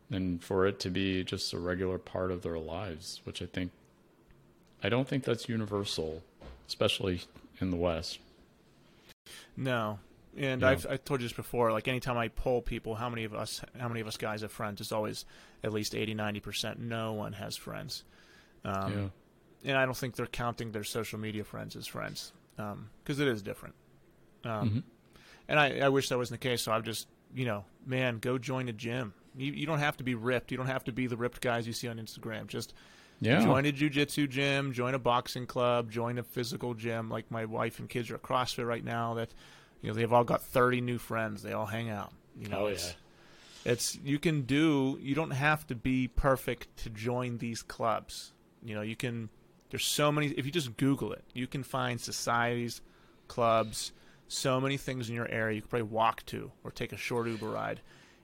and for it to be just a regular part of their lives, which I think I don't think that's universal, especially in the West. No, and yeah. I've I told you this before. Like anytime I poll people, how many of us, how many of us guys have friends? It's always at least 80, 90 percent. No one has friends. Um, yeah. And I don't think they're counting their social media friends as friends because um, it is different. Um, mm-hmm. And I, I wish that wasn't the case. So I've just, you know, man, go join a gym. You, you don't have to be ripped. You don't have to be the ripped guys you see on Instagram. Just yeah. Join a jujitsu gym, join a boxing club, join a physical gym. Like my wife and kids are at CrossFit right now. That you know they've all got thirty new friends. They all hang out. You know, oh, it's, yeah. it's you can do. You don't have to be perfect to join these clubs. You know, you can. There's so many. If you just Google it, you can find societies, clubs, so many things in your area. You can probably walk to or take a short Uber ride,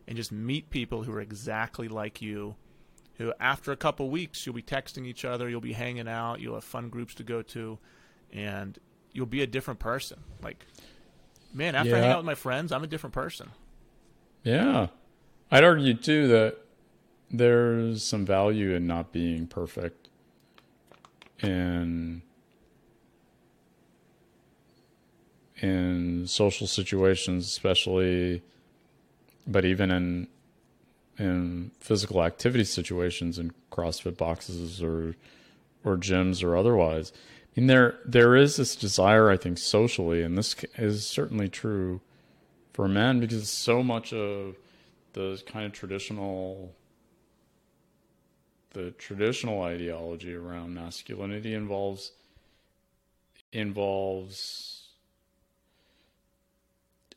and just meet people who are exactly like you who after a couple weeks you'll be texting each other, you'll be hanging out, you'll have fun groups to go to, and you'll be a different person. Like, man, after yeah. I hang out with my friends, I'm a different person. Yeah, I'd argue too that there's some value in not being perfect, in in social situations, especially, but even in in physical activity situations in CrossFit boxes or or gyms or otherwise. I mean, there there is this desire, I think, socially, and this is certainly true for men because so much of the kind of traditional the traditional ideology around masculinity involves involves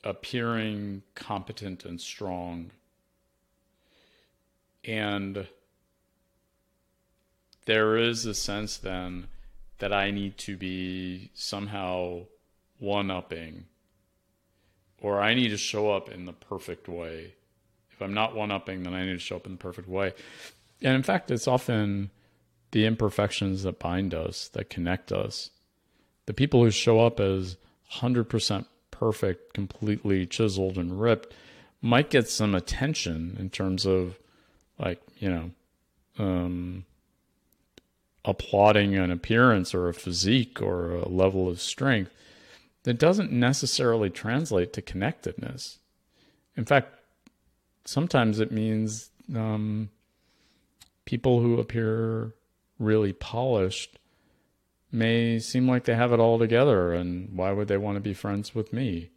appearing competent and strong and there is a sense then that I need to be somehow one upping or I need to show up in the perfect way. If I'm not one upping, then I need to show up in the perfect way. And in fact, it's often the imperfections that bind us, that connect us. The people who show up as 100% perfect, completely chiseled and ripped might get some attention in terms of like you know um, applauding an appearance or a physique or a level of strength that doesn't necessarily translate to connectedness. In fact, sometimes it means um, people who appear really polished may seem like they have it all together, and why would they want to be friends with me?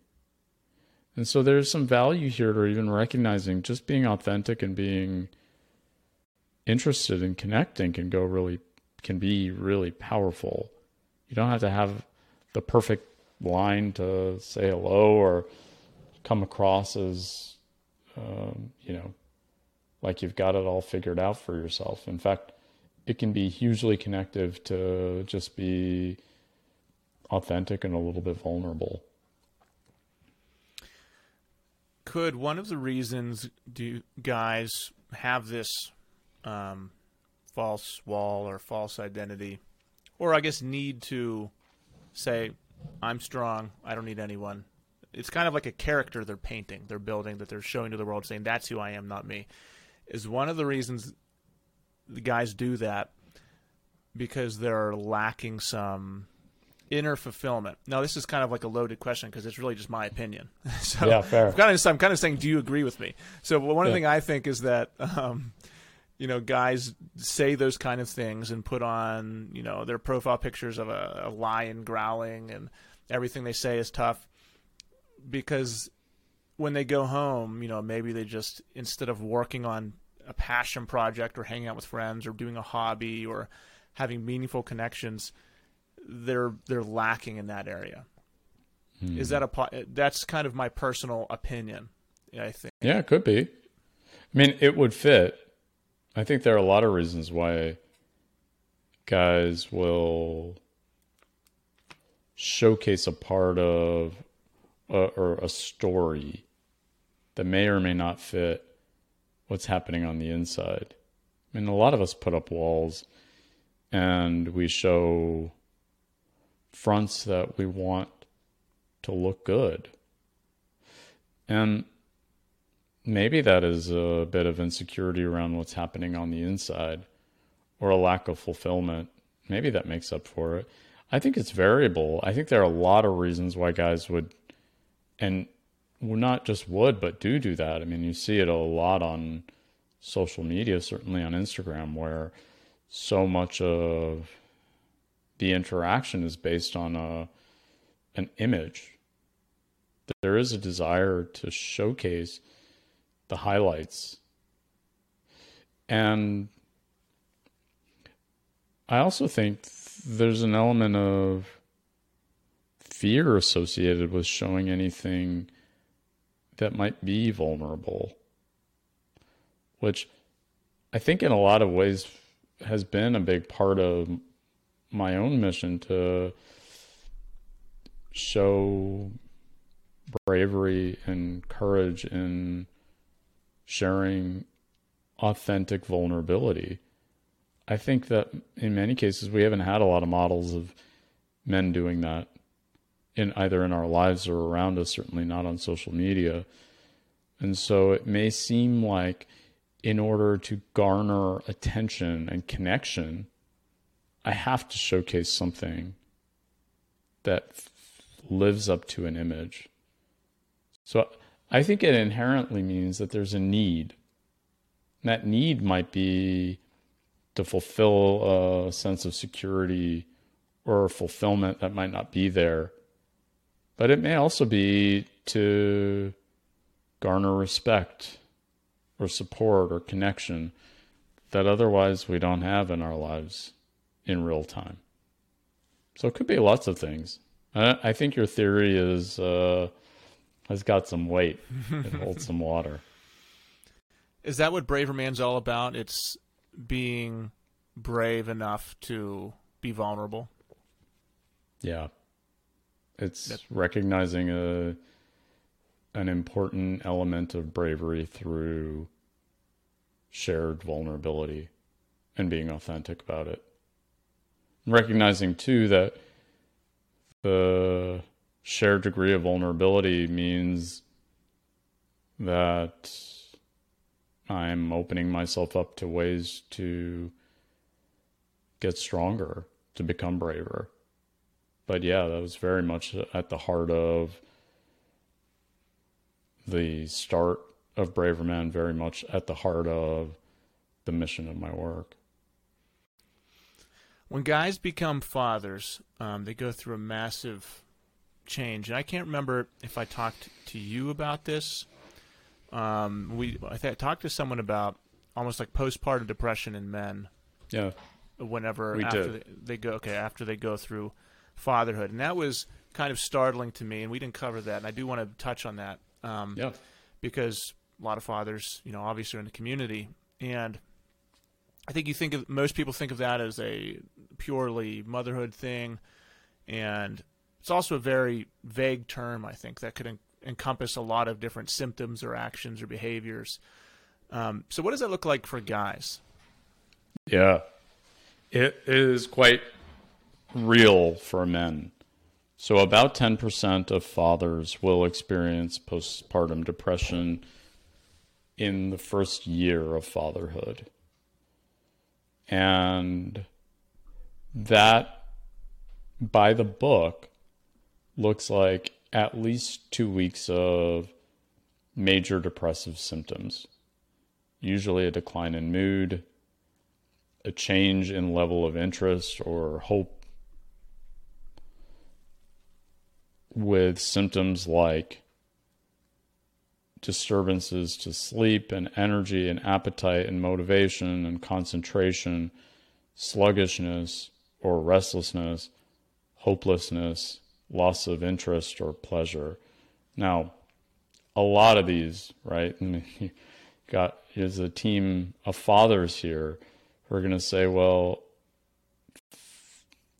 And so there's some value here to even recognizing just being authentic and being interested in connecting can go really can be really powerful. You don't have to have the perfect line to say hello or come across as um, you know like you've got it all figured out for yourself. In fact, it can be hugely connective to just be authentic and a little bit vulnerable. Could one of the reasons do guys have this um, false wall or false identity, or I guess need to say, "I'm strong. I don't need anyone." It's kind of like a character they're painting, they're building, that they're showing to the world, saying, "That's who I am, not me." Is one of the reasons the guys do that because they're lacking some inner fulfillment. Now, this is kind of like a loaded question because it's really just my opinion. so yeah, fair. I'm kind, of, I'm kind of saying, do you agree with me? So one yeah. thing I think is that, um, you know, guys say those kind of things and put on, you know, their profile pictures of a, a lion growling and everything they say is tough because when they go home, you know, maybe they just instead of working on a passion project or hanging out with friends or doing a hobby or having meaningful connections, they're they're lacking in that area. Hmm. Is that a that's kind of my personal opinion? I think. Yeah, it could be. I mean, it would fit. I think there are a lot of reasons why guys will showcase a part of a, or a story that may or may not fit what's happening on the inside. I mean, a lot of us put up walls and we show fronts that we want to look good. And maybe that is a bit of insecurity around what's happening on the inside or a lack of fulfillment. Maybe that makes up for it. I think it's variable. I think there are a lot of reasons why guys would, and not just would, but do do that. I mean, you see it a lot on social media, certainly on Instagram, where so much of the interaction is based on a an image. There is a desire to showcase the highlights. And I also think there's an element of fear associated with showing anything that might be vulnerable, which I think in a lot of ways has been a big part of my own mission to show bravery and courage in sharing authentic vulnerability. I think that in many cases we haven't had a lot of models of men doing that in either in our lives or around us, certainly not on social media. And so it may seem like in order to garner attention and connection, I have to showcase something that lives up to an image. So I think it inherently means that there's a need. And that need might be to fulfill a sense of security or fulfillment that might not be there but it may also be to garner respect or support or connection that otherwise we don't have in our lives in real time. So it could be lots of things. I, think your theory is uh, has got some weight. It holds some water. Is that what Braverman's all about? It's being brave enough to be vulnerable. Yeah, it's recognizing a an important element of bravery through shared vulnerability and being authentic about it. recognizing too that the shared degree of vulnerability means that I'm opening myself up to ways to get stronger, to become braver but yeah, that was very much at the heart of the start of Braverman, very much at the heart of the mission of my work. when guys become fathers, um, they go through a massive change. And I can't remember if I talked to you about this. Um, we I, th- I talked to someone about almost like postpartum depression in men. Yeah. Whenever We after they, they go okay after they go through fatherhood, and that was kind of startling to me. And we didn't cover that, and I do want to touch on that. Um, Yeah. because a lot of fathers, you know, obviously are in the community, and I think you think of most people think of that as a purely motherhood thing, and it's also a very vague term. I think that could en- encompass a lot of different symptoms or actions or behaviors. Um, so, what does that look like for guys? Yeah. It is quite real for men. So, about 10% of fathers will experience postpartum depression in the first year of fatherhood. And that, by the book, looks like at least two weeks of major depressive symptoms, usually a decline in mood a change in level of interest or hope with symptoms like disturbances to sleep and energy and appetite and motivation and concentration, sluggishness or restlessness, hopelessness, loss of interest or pleasure. Now, a lot of these, right? And you got is a team of fathers here who are going to say, well,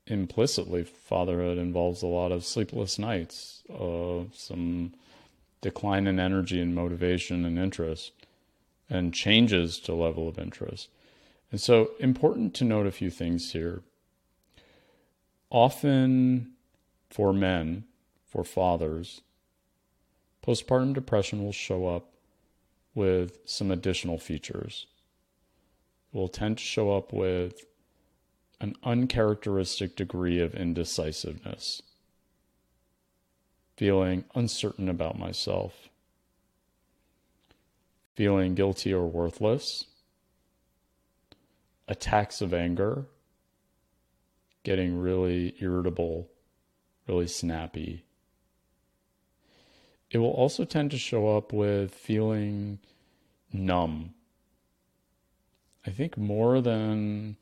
implicitly, fatherhood involves a lot of sleepless nights, uh, some decline in energy and motivation and interest, and changes to level of interest. And so, important to note a few things here. Often, for men, for fathers, postpartum depression will show up with some additional features. It will tend to show up with an uncharacteristic degree of indecisiveness, feeling uncertain about myself, feeling guilty or worthless, attacks of anger, getting really irritable, really snappy. It will also tend to show up with feeling numb. I think more than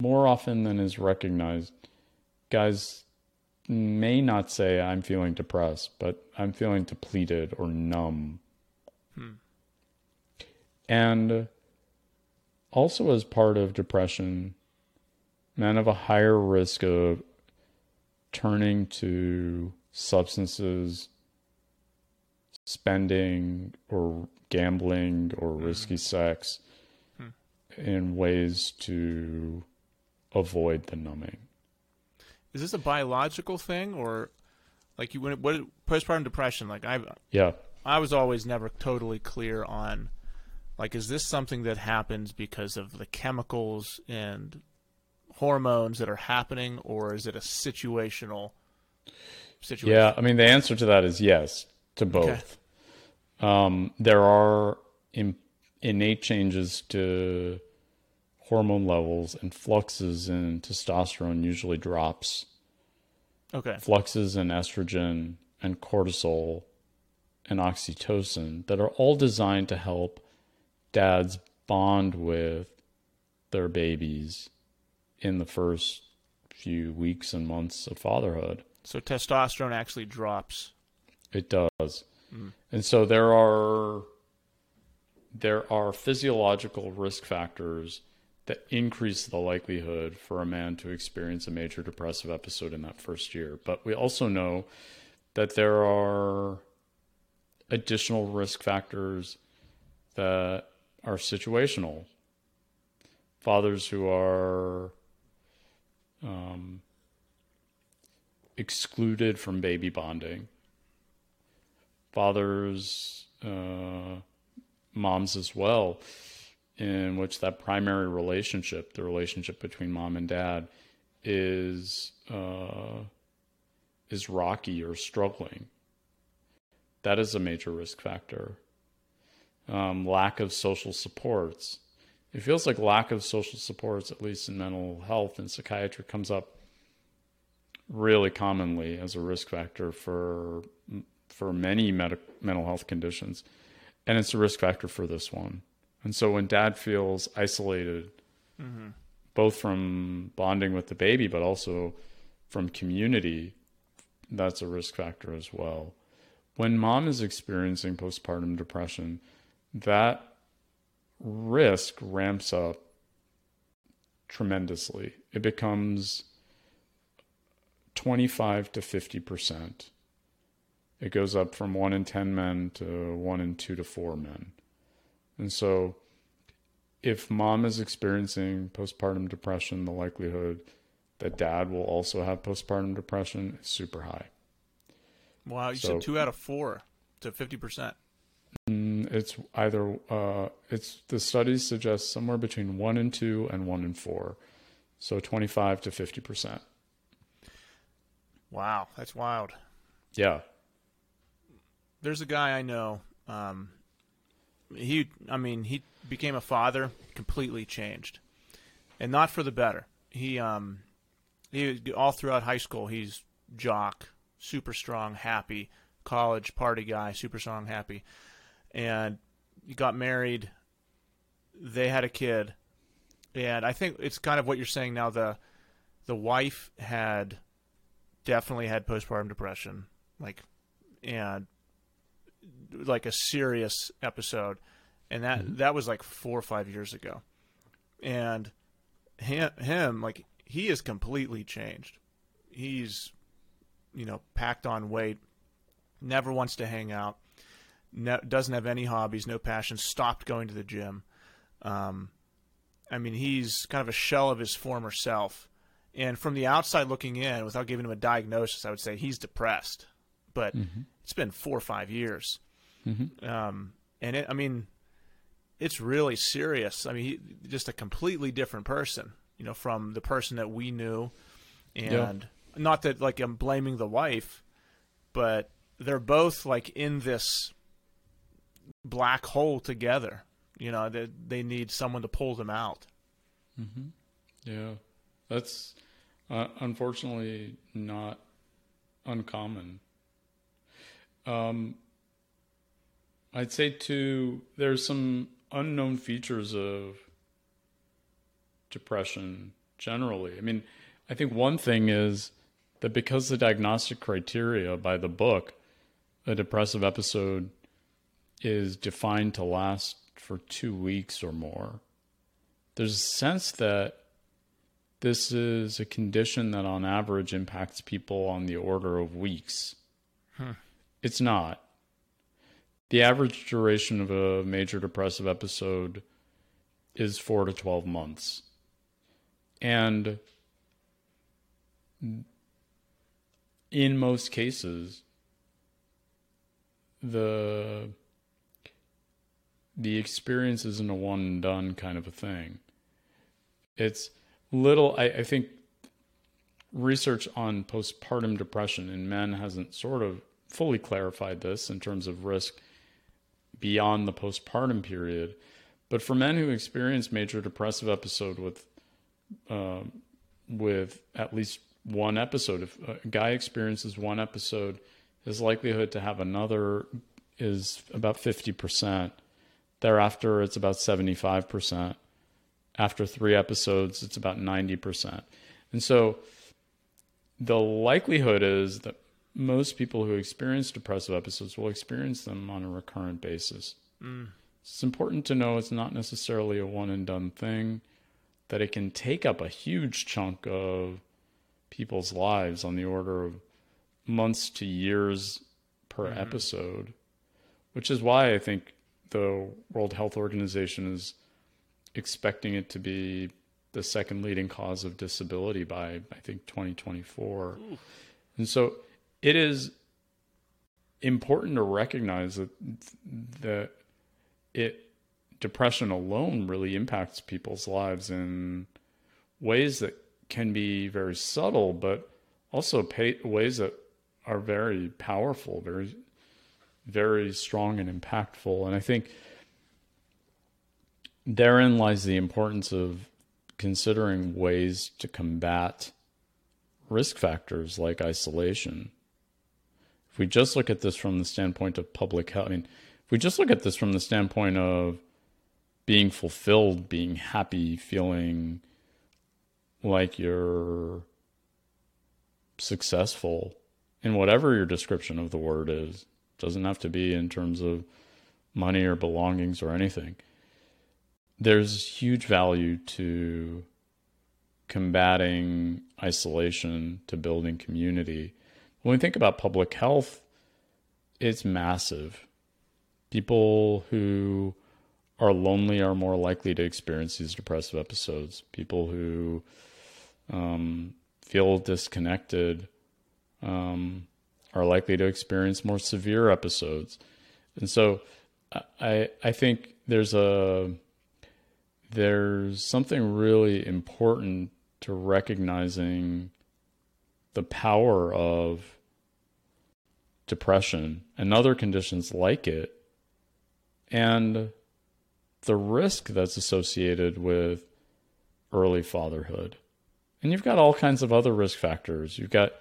more often than is recognized, guys may not say I'm feeling depressed, but I'm feeling depleted or numb. Hmm. And also, as part of depression, men have a higher risk of turning to substances, spending, or gambling, or hmm. risky sex hmm. in ways to avoid the numbing. Is this a biological thing, or like you when what postpartum depression? Like I, Yeah. I was always never totally clear on, like, is this something that happens because of the chemicals and hormones that are happening, or is it a situational situation? Yeah, I mean, the answer to that is yes to both. Um, there are in, innate changes to hormone levels, and fluxes in testosterone usually drops. Okay. Fluxes in estrogen and cortisol and oxytocin that are all designed to help dads bond with their babies in the first few weeks and months of fatherhood. So testosterone actually drops. It does. Mm. And so there are there are physiological risk factors that increase the likelihood for a man to experience a major depressive episode in that first year. But we also know that there are additional risk factors that are situational. Fathers who are um, excluded from baby bonding fathers, uh, moms as well, in which that primary relationship, the relationship between mom and dad, is uh, is rocky or struggling. That is a major risk factor. Um, lack of social supports. It feels like lack of social supports, at least in mental health and psychiatry, comes up really commonly as a risk factor for for many med- mental health conditions, and it's a risk factor for this one. And so when dad feels isolated, mm-hmm. both from bonding with the baby, but also from community, that's a risk factor as well. When mom is experiencing postpartum depression, that risk ramps up tremendously. It becomes 25 to 50%. It goes up from 1 in 10 men to 1 in 2 to 4 men. And so if mom is experiencing postpartum depression, the likelihood that dad will also have postpartum depression is super high. Wow, you so, said 2 out of 4 to 50%. Mm, it's either uh, it's the studies suggest somewhere between 1 and 2 and 1 and 4. So 25 to 50%. Wow, that's wild. Yeah. There's a guy I know. Um, he, I mean, he became a father, completely changed, and not for the better. He, um, he all throughout high school, he's jock, super strong, happy, college party guy, super strong, happy, and got married. They had a kid, and I think it's kind of what you're saying now. The the wife had definitely had postpartum depression, like, and like a serious episode, and that mm-hmm. that was like four or five years ago, and him, him like he is completely changed. He's, you know, packed on weight, never wants to hang out, ne- doesn't have any hobbies, no passion, stopped going to the gym. Um, I mean, he's kind of a shell of his former self and from the outside looking in, without giving him a diagnosis, I would say he's depressed. But mm-hmm. it's been four or five years. Mm-hmm. Um, and it, I mean, it's really serious. I mean, he, just a completely different person, you know, from the person that we knew. And yeah. not that like I'm blaming the wife, but they're both like in this black hole together. You know, they they need someone to pull them out. Mm-hmm. Yeah, that's uh, unfortunately, not uncommon. Um, I'd say too, there's some unknown features of depression generally. I mean, I think one thing is that because the diagnostic criteria by the book, a depressive episode is defined to last for two weeks or more, there's a sense that this is a condition that on average impacts people on the order of weeks. Huh. It's not. The average duration of a major depressive episode is 4 to 12 months. And in most cases the the experience isn't a one and done kind of a thing. It's little, I, I think research on postpartum depression in men hasn't sort of fully clarified this in terms of risk beyond the postpartum period. But for men who experience major depressive episode with uh, with at least one episode, if a guy experiences one episode, his likelihood to have another is about fifty percent. Thereafter, it's about seventy five percent after three episodes, it's about 90%. And so the likelihood is that most people who experience depressive episodes will experience them on a recurrent basis. Mm. It's important to know it's not necessarily a one and done thing, that it can take up a huge chunk of people's lives on the order of months to years per mm-hmm. episode, which is why I think the World Health Organization is expecting it to be the second leading cause of disability by I think 2024. Ooh. And so it is important to recognize that that it depression alone really impacts people's lives in ways that can be very subtle but also pay, ways that are very powerful, very very strong and impactful. And I think therein lies the importance of considering ways to combat risk factors like isolation. If we just look at this from the standpoint of public health, I mean, if we just look at this from the standpoint of being fulfilled, being happy, feeling like you're successful in whatever your description of the word is, doesn't have to be in terms of money or belongings or anything. There's huge value to combating isolation, to building community. When we think about public health, it's massive. People who are lonely are more likely to experience these depressive episodes. People who um, feel disconnected um, are likely to experience more severe episodes. And so I I think there's a there's something really important to recognizing the power of depression and other conditions like it and the risk that's associated with early fatherhood. And you've got all kinds of other risk factors. You've got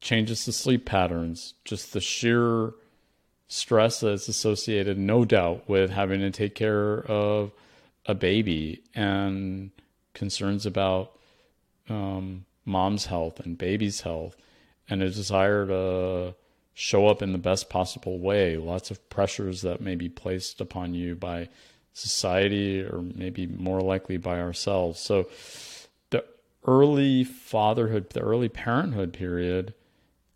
changes to sleep patterns, just the sheer stress that's associated, no doubt, with having to take care of a baby and concerns about um, mom's health and baby's health and a desire to show up in the best possible way. Lots of pressures that may be placed upon you by society or maybe more likely by ourselves. So the early fatherhood, the early parenthood period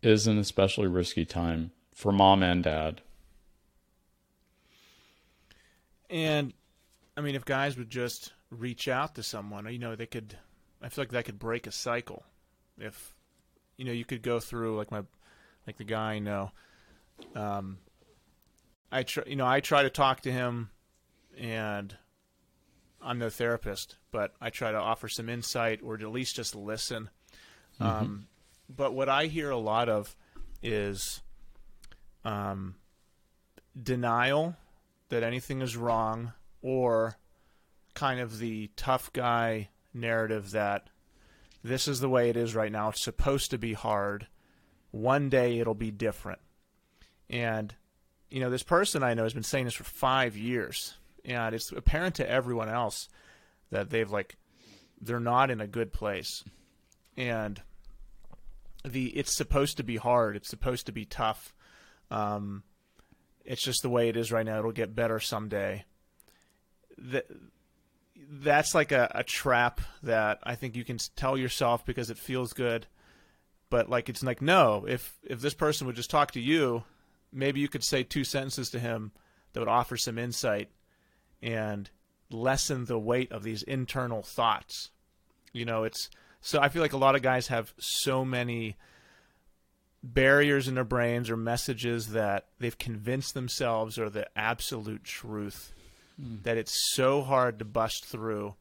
is an especially risky time for mom and dad. And I mean, if guys would just reach out to someone, you know, they could. I feel like that could break a cycle. If you know, you could go through like my, like the guy I know. Um, I try, you know, I try to talk to him, and I'm no therapist, but I try to offer some insight or at least just listen. Mm-hmm. Um, but what I hear a lot of is um, denial that anything is wrong or kind of the tough guy narrative that this is the way it is right now. It's supposed to be hard. One day it'll be different. And, you know, this person I know has been saying this for five years. And it's apparent to everyone else that they've, like, they're not in a good place. And the it's supposed to be hard. It's supposed to be tough. Um, it's just the way it is right now. It'll get better someday. That that's like a, a trap that I think you can tell yourself because it feels good. But like it's like no, if if this person would just talk to you, maybe you could say two sentences to him that would offer some insight and lessen the weight of these internal thoughts. You know, it's so I feel like a lot of guys have so many barriers in their brains or messages that they've convinced themselves are the absolute truth mm. that it's so hard to bust through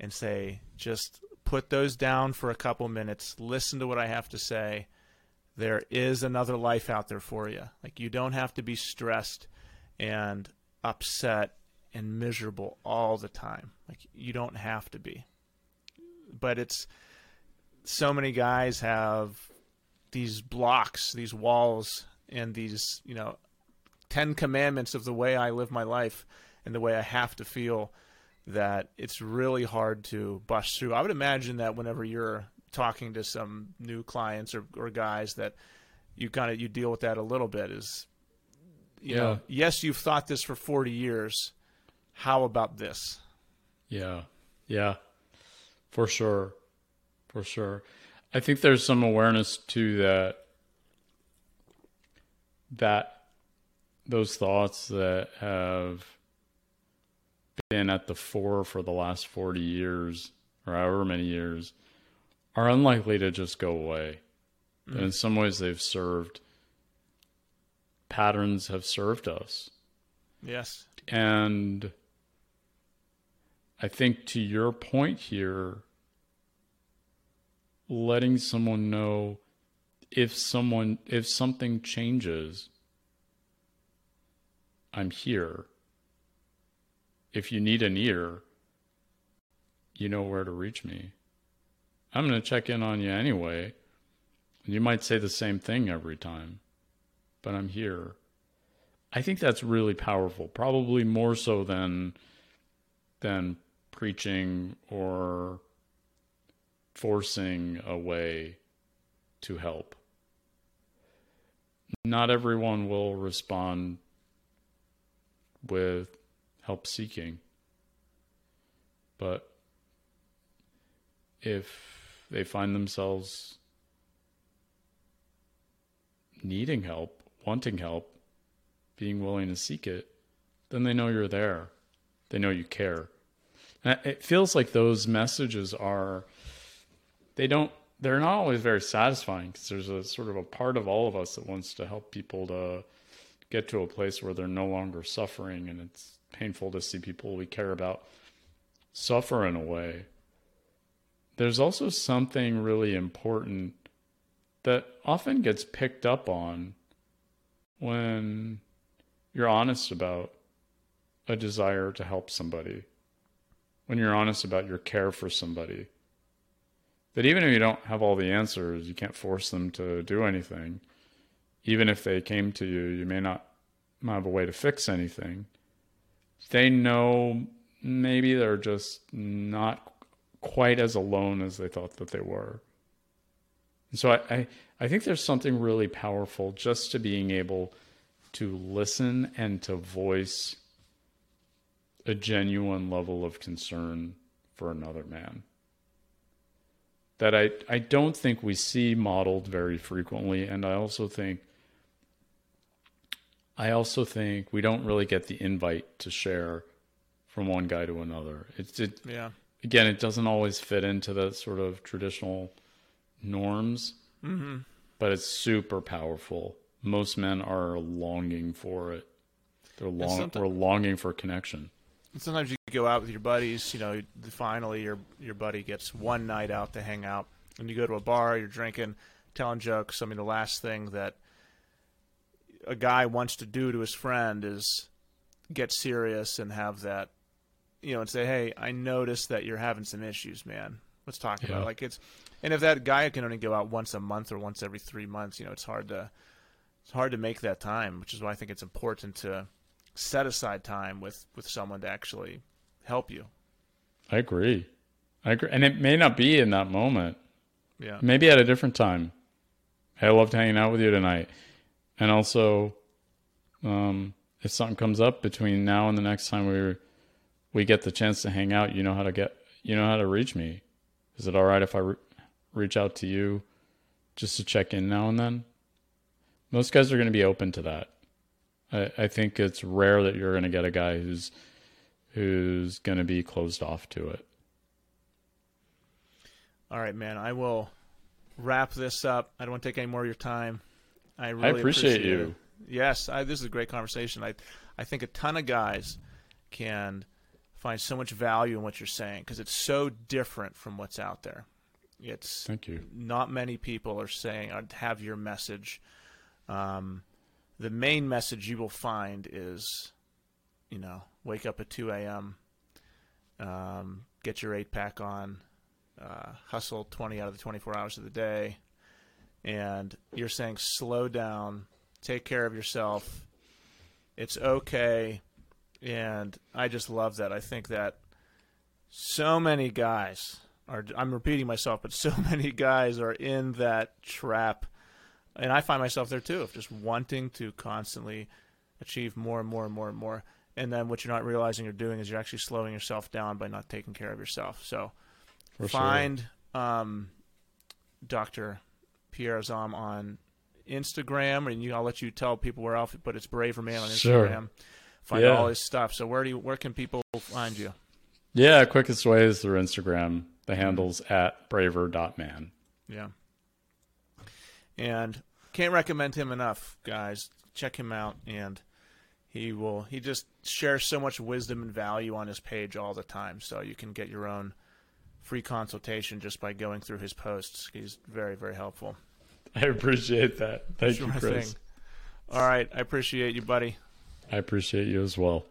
and say just put those down for a couple minutes. Listen to what i have to say. There is another life out there for you like you don't have to be stressed and upset and miserable all the time. Like you don't have to be but it's so many guys have these blocks, these walls, and these you know ten commandments of the way I live my life and the way I have to feel that it's really hard to bust through. I would imagine that whenever you're talking to some new clients or, or guys that you kind of you deal with that a little bit is you yeah. know yes you've thought this for 40 years how about this yeah yeah for sure for sure. I think there's some awareness too that that those thoughts that have been at the fore for the last 40 years or however many years are unlikely to just go away. Mm. in some ways they've served patterns have served us. Yes. And I think to your point here, letting someone know if someone if something changes i'm here if you need an ear, you know where to reach me. I'm going to check in on you anyway. and You might say the same thing every time, but I'm here. I think that's really powerful, probably more so than than preaching or forcing a way to help. Not everyone will respond with help seeking. But if they find themselves needing help, wanting help, being willing to seek it, then they know you're there. They know you care. And it feels like those messages are, they don't, they're not always very satisfying because there's a sort of a part of all of us that wants to help people to get to a place where they're no longer suffering and it's painful to see people we care about suffer in a way. There's also something really important that often gets picked up on when you're honest about a desire to help somebody, when you're honest about your care for somebody. That even if you don't have all the answers, you can't force them to do anything. Even if they came to you, you may not have a way to fix anything. They know maybe they're just not quite as alone as they thought that they were. And so I, I, I think there's something really powerful just to being able to listen and to voice a genuine level of concern for another man that I, I don't think we see modeled very frequently and I also think I also think we don't really get the invite to share from one guy to another. It's it, Yeah. again, it doesn't always fit into the sort of traditional norms, Mm-hmm. but it's super powerful. Most men are longing for it. They're long. We're longing for connection. Sometimes you go out with your buddies. You know, finally your your buddy gets one night out to hang out, and you go to a bar. You're drinking, telling jokes. I mean, the last thing that a guy wants to do to his friend is get serious and have that, you know, and say, "Hey, I noticed that you're having some issues, man. Let's talk about it." Like it's, and if that guy can only go out once a month or once every three months, you know, it's hard to it's hard to make that time, which is why I think it's important to set aside time with with someone to actually help you. I agree. I agree. And it may not be in that moment. Yeah. Maybe at a different time. Hey, I loved hanging out with you tonight. And also, um, if something comes up between now and the next time we we get the chance to hang out, you know how to get you know how to reach me. Is it all right if I re- reach out to you just to check in now and then? Most guys are going to be open to that. I, I think it's rare that you're going to get a guy who's who's going to be closed off to it. All right, man. I will wrap this up. I don't want to take any more of your time. I I really appreciate it. you. Yes, I, this is a great conversation. I I think a ton of guys can find so much value in what you're saying because it's so different from what's out there. It's Thank you. not many people are saying uh, have your message. Um, the main message you will find is, you know, wake up at 2 a.m., um, get your eight pack on, uh, hustle 20 out of the 24 hours of the day, and you're saying slow down, take care of yourself. It's okay, and I just love that. I think that so many guys are. I'm repeating myself, but so many guys are in that trap and I find myself there too, of just wanting to constantly achieve more and more and more and more. And then what you're not realizing you're doing is you're actually slowing yourself down by not taking care of yourself. So For sure. find um, Dr. Pierre Azzam on Instagram, and you, I'll let you tell people where else, but it's Braver Man on Sure. Instagram. Find Yeah. all his stuff. So where do you, where can people find you? Yeah, quickest way is through Instagram. The handle's at braver.man. Yeah. And can't recommend him enough, guys. Check him out and he will he just shares so much wisdom and value on his page all the time. So you can get your own free consultation just by going through his posts. He's very, very helpful. I appreciate that. Thank Sure you, Chris. thing. All right, I appreciate you, buddy. I appreciate you as well.